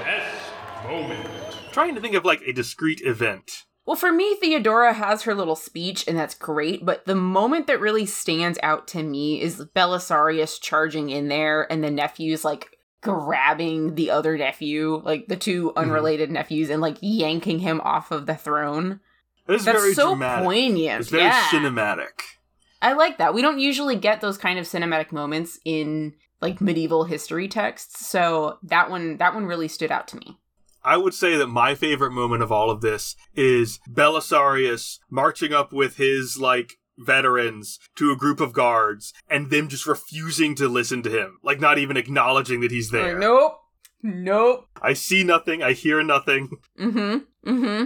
Best moment. Trying to think of like a discrete event. Well, for me, Theodora has her little speech, and that's great. But the moment that really stands out to me is Belisarius charging in there, and the nephews like grabbing the other nephew, like the two Mm-hmm. unrelated nephews, and like yanking him off of the throne. It is That's very so dramatic. poignant. It's very yeah. cinematic. I like that. We don't usually get those kind of cinematic moments in like medieval history texts, so that one that one really stood out to me. I would say that my favorite moment of all of this is Belisarius marching up with his like veterans to a group of guards and them just refusing to listen to him, like not even acknowledging that he's there. Like, nope. Nope. I see nothing, I hear nothing. Mm-hmm. Mm-hmm.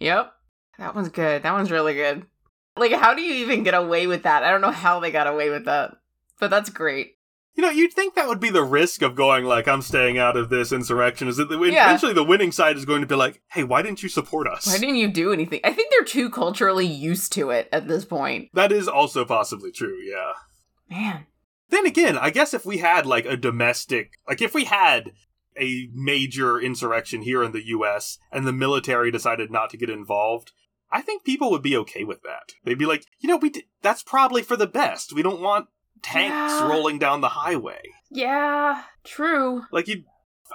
Yep. That one's good. That one's really good. Like, how do you even get away with that? I don't know how they got away with that. But that's great. You know, you'd think that would be the risk of going like, I'm staying out of this insurrection. Is that the, Yeah. eventually the winning side is going to be like, hey, why didn't you support us? Why didn't you do anything? I think they're too culturally used to it at this point. that is also possibly true, yeah. Man. Then again, I guess if we had like a domestic, like if we had a major insurrection here in the US and the military decided not to get involved, I think people would be okay with that. They'd be like, you know, we d- that's probably for the best. We don't want tanks Yeah. rolling down the highway. Yeah, true. Like you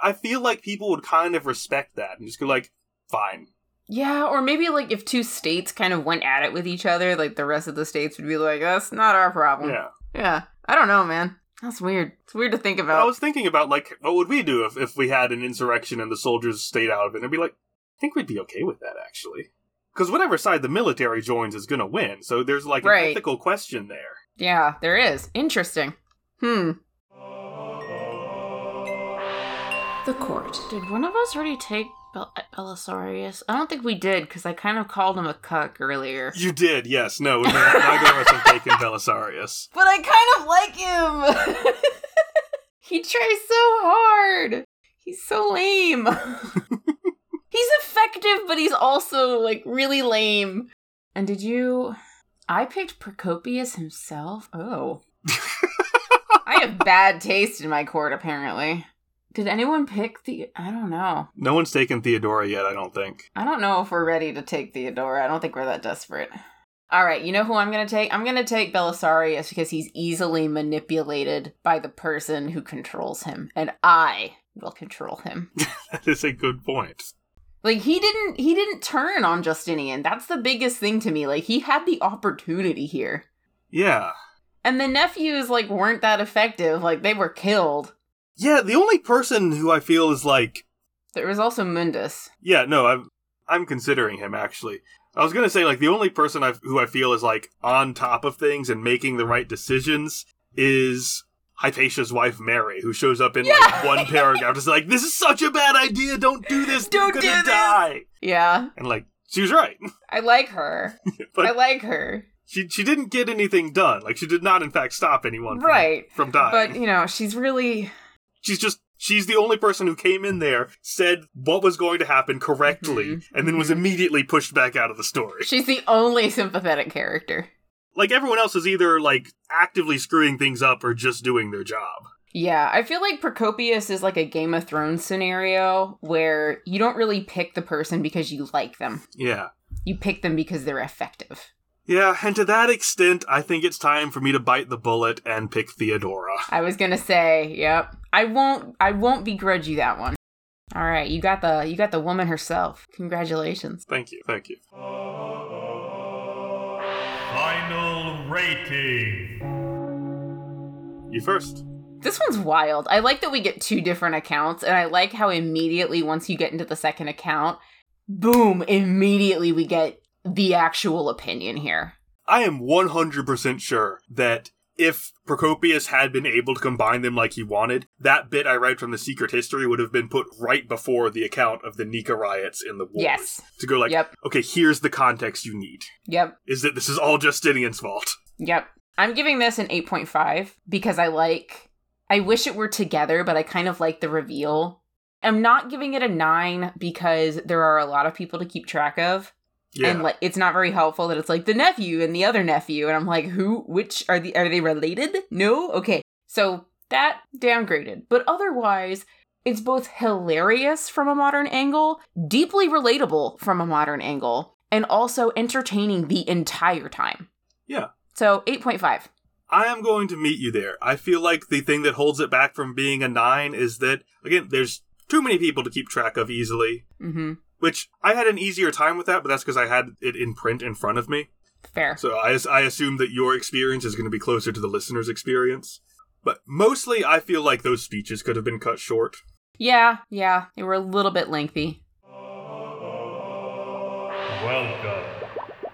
I feel like people would kind of respect that and just go like, fine. Yeah, or maybe like if two states kind of went at it with each other, like the rest of the states would be like, that's not our problem. Yeah. Yeah. I don't know, man. That's weird. It's weird to think about. I was thinking about like what would we do if, if we had an insurrection and the soldiers stayed out of it? And I'd be like, I think we'd be okay with that actually. Because whatever side the military joins is gonna win. So there's like an ethical question there. Yeah, there is. Interesting. Hmm. The court. Did one of us already take Bel- Belisarius? I don't think we did, because I kind of called him a cuck earlier. You did, yes. No, no neither of us have taken *laughs* Belisarius. But I kind of like him! *laughs* he tries so hard! He's so lame. *laughs* he's effective, but he's also, like, really lame. And did you. I picked Procopius himself? Oh. I have *laughs* bad taste in my court, apparently. Did anyone pick the. I don't know. No one's taken Theodora yet, I don't think. I don't know if we're ready to take Theodora. I don't think we're that desperate. All right, you know who I'm going to take? I'm going to take Belisarius because he's easily manipulated by the person who controls him, and I will control him. *laughs* That is a good point. Like he didn't he didn't turn on Justinian. That's the biggest thing to me. Like he had the opportunity here. Yeah. And the nephews like weren't that effective. Like they were killed. Yeah, the only person who I feel is like There was also Mundus. Yeah, no, I'm I'm considering him actually. I was gonna say like the only person I who I feel is like on top of things and making the right decisions is Hypatius's wife Mary, who shows up in like one paragraph, just like this is such a bad idea. Don't do this. Don't You're do gonna this." die. Yeah. And like she was right, *laughs* I like her. *laughs* I like her. she she didn't get anything done. Like she did not in fact stop anyone from, Right. from dying. But, you know, she's really she's just she's the only person who came in there, said what was going to happen correctly, Mhm. and then was immediately pushed back out of the story. She's the only sympathetic character. Like everyone else is either like actively screwing things up or just doing their job. Yeah, I feel like Procopius is like a Game of Thrones scenario where you don't really pick the person because you like them. Yeah. You pick them because they're effective. Yeah, and to that extent, I think it's time for me to bite the bullet and pick Theodora. I was gonna say, yep. I won't I won't begrudge you that one. Alright, you got the you got the woman herself. Congratulations. Thank you, thank you. Rating. You first. This one's wild. I like that we get two different accounts, and I like how immediately once you get into the second account, boom, immediately we get the actual opinion here. I am 100% sure that if Procopius had been able to combine them like he wanted, that bit I read from the Secret History would have been put right before the account of the Nika riots in the war. Yes. To go like, Yep. okay, here's the context you need. Yep. Is that this is all Justinian's fault. Yep. I'm giving this an 8.5 because I like I wish it were together, but I kind of like the reveal I'm not giving it a nine because there are a lot of people to keep track of. Yeah. And like it's not very helpful that it's like the nephew and the other nephew. And I'm like, who which are the are they related? No? Okay. So that downgraded. But otherwise, it's both hilarious from a modern angle, deeply relatable from a modern angle, and also entertaining the entire time. Yeah. So 8.5. I am going to meet you there. I feel like the thing that holds it back from being a nine is that, again, there's too many people to keep track of easily, Mm-hmm. which I had an easier time with that, but that's because I had it in print in front of me. Fair. So I, I assume that your experience is going to be closer to the listener's experience. But mostly, I feel like those speeches could have been cut short. Yeah, yeah. They were a little bit lengthy. Welcome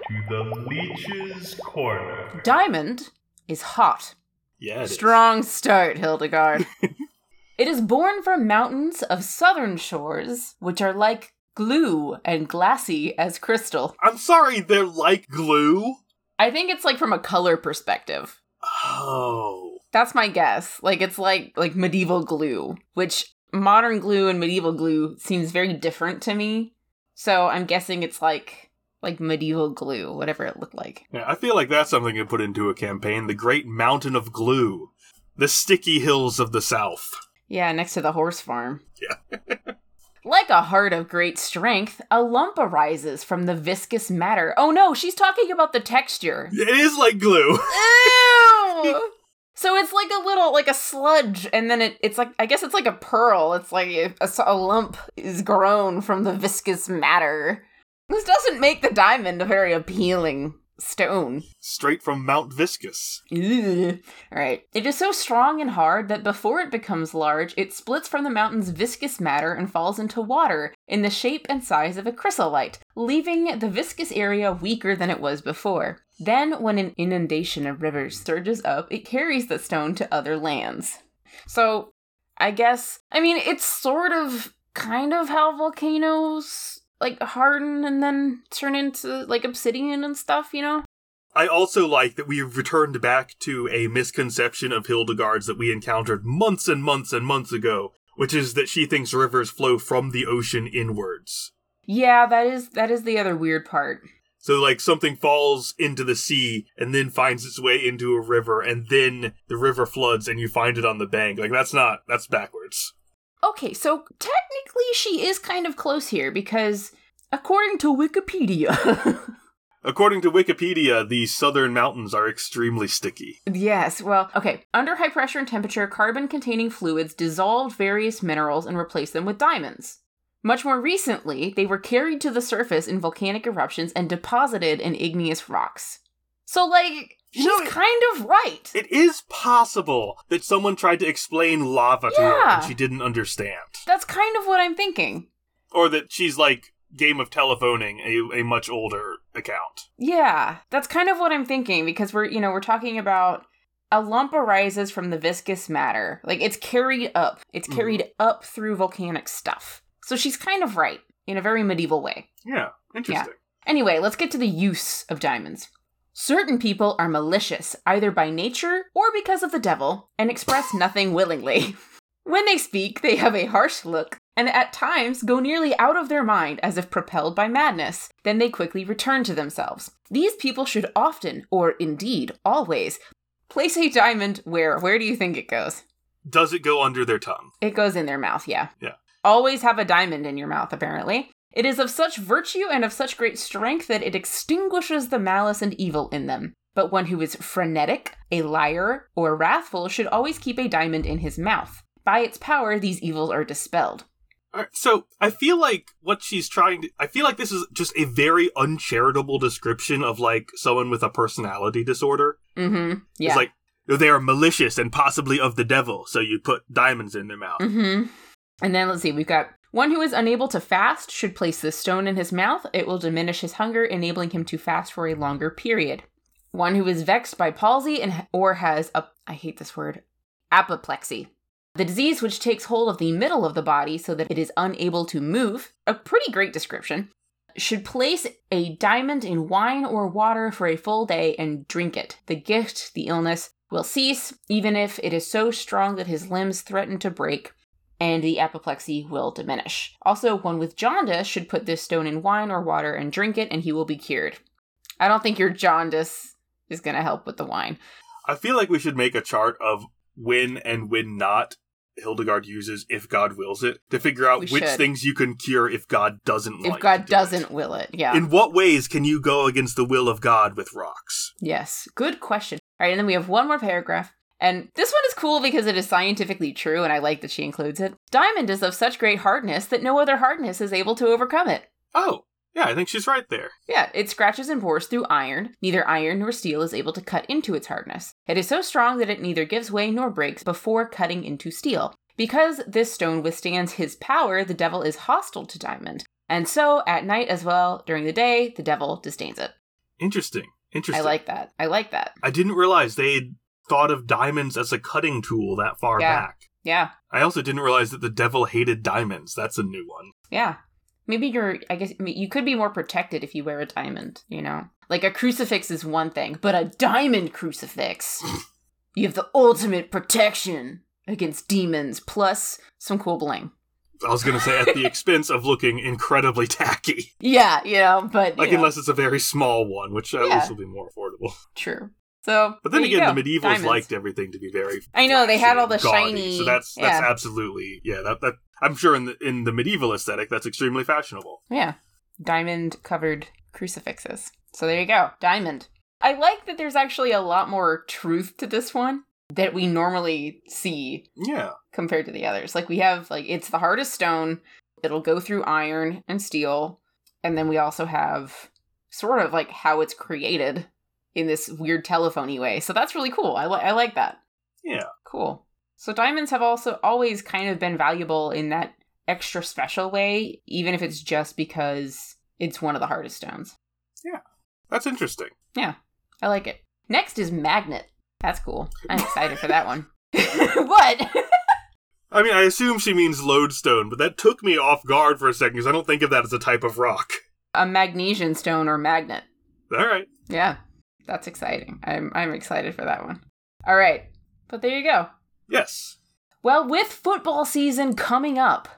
to the Leech's Corner. Diamond is hot. Yeah, it is. Strong start, Hildegard. *laughs* it is born from mountains of southern shores, which are like glue and glassy as crystal. I'm sorry, they're like glue. I think it's like from a color perspective. Oh, That's my guess. Like it's like like medieval glue, which modern glue and medieval glue seems very different to me. So I'm guessing it's like like medieval glue, whatever it looked like. yeah. I feel like that's something to put into a campaign. The Great Mountain of Glue, the sticky hills of the South. Yeah, next to the horse farm. Yeah. *laughs* like a heart of great strength, a lump arises from the viscous matter. Oh no, she's talking about the texture. It is like glue. *laughs* Ew! so it's like a little, like a sludge, and then it, it's like, I guess it's like a pearl. It's like a, a, a lump is grown from the viscous matter. This doesn't make the diamond a very appealing stone. Straight from Mount Viscous. Ugh. All right. It is so strong and hard that before it becomes large, it splits from the mountain's viscous matter and falls into water in the shape and size of a chrysolite, leaving the viscous area weaker than it was before. Then, when an inundation of rivers surges up, it carries the stone to other lands. So, I guess, I mean, it's sort of kind of how volcanoes like harden and then turn into like obsidian and stuff, you know? I also like that we've returned back to a misconception of Hildegard's that we encountered months and months and months ago, which is that she thinks rivers flow from the ocean inwards. Yeah, that is that is the other weird part. So, like, something falls into the sea and then finds its way into a river, and then the river floods and you find it on the bank. Like, that's not, that's backwards. Okay, so technically she is kind of close here because according to Wikipedia. *laughs* According to Wikipedia, the southern mountains are extremely sticky. yes, well, okay. Under high pressure and temperature, carbon containing fluids dissolved various minerals and replaced them with diamonds. Much more recently, they were carried to the surface in volcanic eruptions and deposited in igneous rocks. So, like, she's You know, kind of right. It is possible that someone tried to explain lava to her and she didn't understand. That's kind of what I'm thinking. Or that she's like Game of Telephoning, a, a much older account. Yeah, that's kind of what I'm thinking because we're, you know, we're talking about a lump arises from the viscous matter. Like it's carried up. It's Mhm. carried up through volcanic stuff. So she's kind of right in a very medieval way. Yeah, interesting. Anyway, let's get to the use of diamonds. Certain people are malicious, either by nature or because of the devil, and express nothing willingly. *laughs* When they speak, they have a harsh look, and at times go nearly out of their mind as if propelled by madness. Then they quickly return to themselves. These people should often, or indeed always, place a diamond where? Where do you think it goes? Does it go under their tongue? It goes in their mouth, yeah. Yeah. Always have a diamond in your mouth, apparently. It is of such virtue and of such great strength that it extinguishes the malice and evil in them. But one who is frenetic, a liar, or wrathful should always keep a diamond in his mouth. By its power, these evils are dispelled. So I feel like what she's trying to. I feel like this is just a very uncharitable description of like someone with a personality disorder. Mm-hmm. Yeah. It's like they are malicious and possibly of the devil, so you put diamonds in their mouth. Mm-hmm. And then let's see, we've got one who is unable to fast should place this stone in his mouth. It will diminish his hunger, enabling him to fast for a longer period. One who is vexed by palsy and or has a I hate this word, apoplexy. The disease which takes hold of the middle of the body so that it is unable to move, a pretty great description, should place a diamond in wine or water for a full day and drink it. The gift, the illness, will cease, even if it is so strong that his limbs threaten to break. And the apoplexy will diminish. Also, one with jaundice should put this stone in wine or water and drink it, and he will be cured. I don't think your jaundice is going to help with the wine. I feel like we should make a chart of when and when not Hildegard uses if God wills it to figure out We which should. things you can cure if God doesn't If like God do doesn't it. will it, yeah. In what ways can you go against the will of God with rocks? Yes, good question. All right, and then we have one more paragraph. And this one is cool because it is scientifically true, and I like that she includes it. Diamond is of such great hardness that no other hardness is able to overcome it. Oh, yeah, I think she's right there. Yeah, it scratches and bores through iron. Neither iron nor steel is able to cut into its hardness. It is so strong that it neither gives way nor breaks before cutting into steel. Because this stone withstands his power, the devil is hostile to diamond. And so, at night as well, during the day, the devil disdains it. Interesting. Interesting. I like that. I like that. I didn't realize they'd thought of diamonds as a cutting tool that far Yeah. back. Yeah, I also didn't realize that the devil hated diamonds. That's a new one. yeah. Maybe you're, I guess, I mean, you could be more protected if you wear a diamond, you know? Like a crucifix is one thing, but a diamond crucifix, *laughs* you have the ultimate protection against demons, plus some cool bling. I was going to say at the *laughs* expense of looking incredibly tacky. Yeah, you know, but you Like, know, unless it's a very small one, which at Yeah. least will be more affordable. true. So, But then again, go. the medievals Diamonds. liked everything to be very. I know they had all the gaudy, shiny. So that's that's yeah, absolutely yeah. That that I'm sure in the in the medieval aesthetic, that's extremely fashionable. yeah, diamond covered crucifixes. So there you go, diamond. I like that there's actually a lot more truth to this one that we normally see Yeah, compared to the others. Like we have like it's the hardest stone. It'll go through iron and steel, and then we also have sort of like how it's created in this weird telephony way. So that's really cool. I li- I like that. yeah. Cool. So diamonds have also always kind of been valuable in that extra special way, even if it's just because it's one of the hardest stones. Yeah. That's interesting. Yeah. I like it. Next is magnet. That's cool. I'm excited for that one. *laughs* *laughs* what? I mean, I assume she means lodestone, but that took me off guard for a second because I don't think of that as a type of rock. A magnesian stone or magnet. All right. Yeah, that's exciting. I'm I'm excited for that one. All right, but there you go. Yes. Well, with football season coming up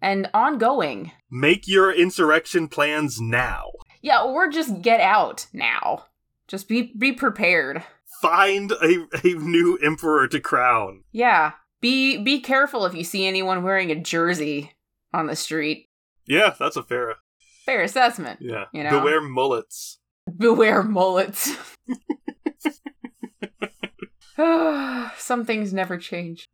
and ongoing, Make your insurrection plans now. yeah, or just get out now. Just be be prepared. Find a, a new emperor to crown. Yeah, be be careful if you see anyone wearing a jersey on the street. Yeah, that's a fair. Fair assessment. Yeah. You know? Beware mullets. Beware mullets. *laughs* *sighs* Some things never change.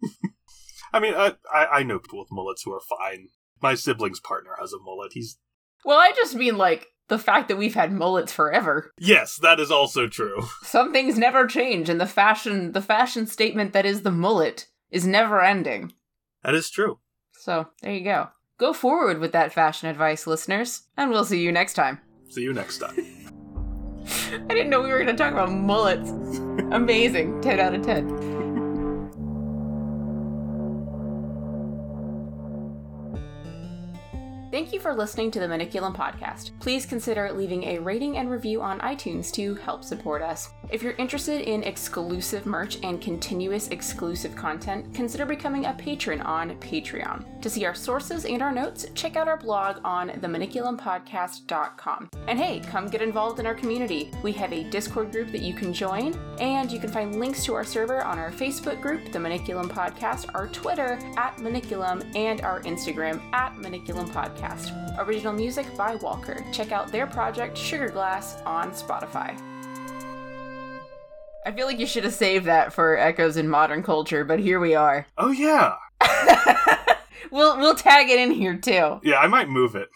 I mean, I, I I know people with mullets who are fine. My sibling's partner has a mullet. He's Well, I just mean like the fact that we've had mullets forever. yes, that is also true. Some things never change, and the fashion the fashion statement that is the mullet is never ending. That is true. So there you go. Go forward with that fashion advice, listeners, and we'll see you next time. See you next time. I didn't know we were going to talk about mullets. Amazing. 10 out of 10. Thank you for listening to the Maniculum Podcast. Please consider leaving a rating and review on iTunes to help support us. If you're interested in exclusive merch and continuous exclusive content, consider becoming a patron on Patreon. To see our sources and our notes, check out our blog on themaniculumpodcast.com. And hey, come get involved in our community. We have a Discord group that you can join, and you can find links to our server on our Facebook group, The Maniculum Podcast, our Twitter at Maniculum, and our Instagram at Maniculum Podcast. Original music by Walker. Check out their project Sugar Glass on Spotify. I feel like you should have saved that for echoes in modern culture, but here we are. Oh yeah. *laughs* we'll we'll tag it in here too. Yeah, I might move it.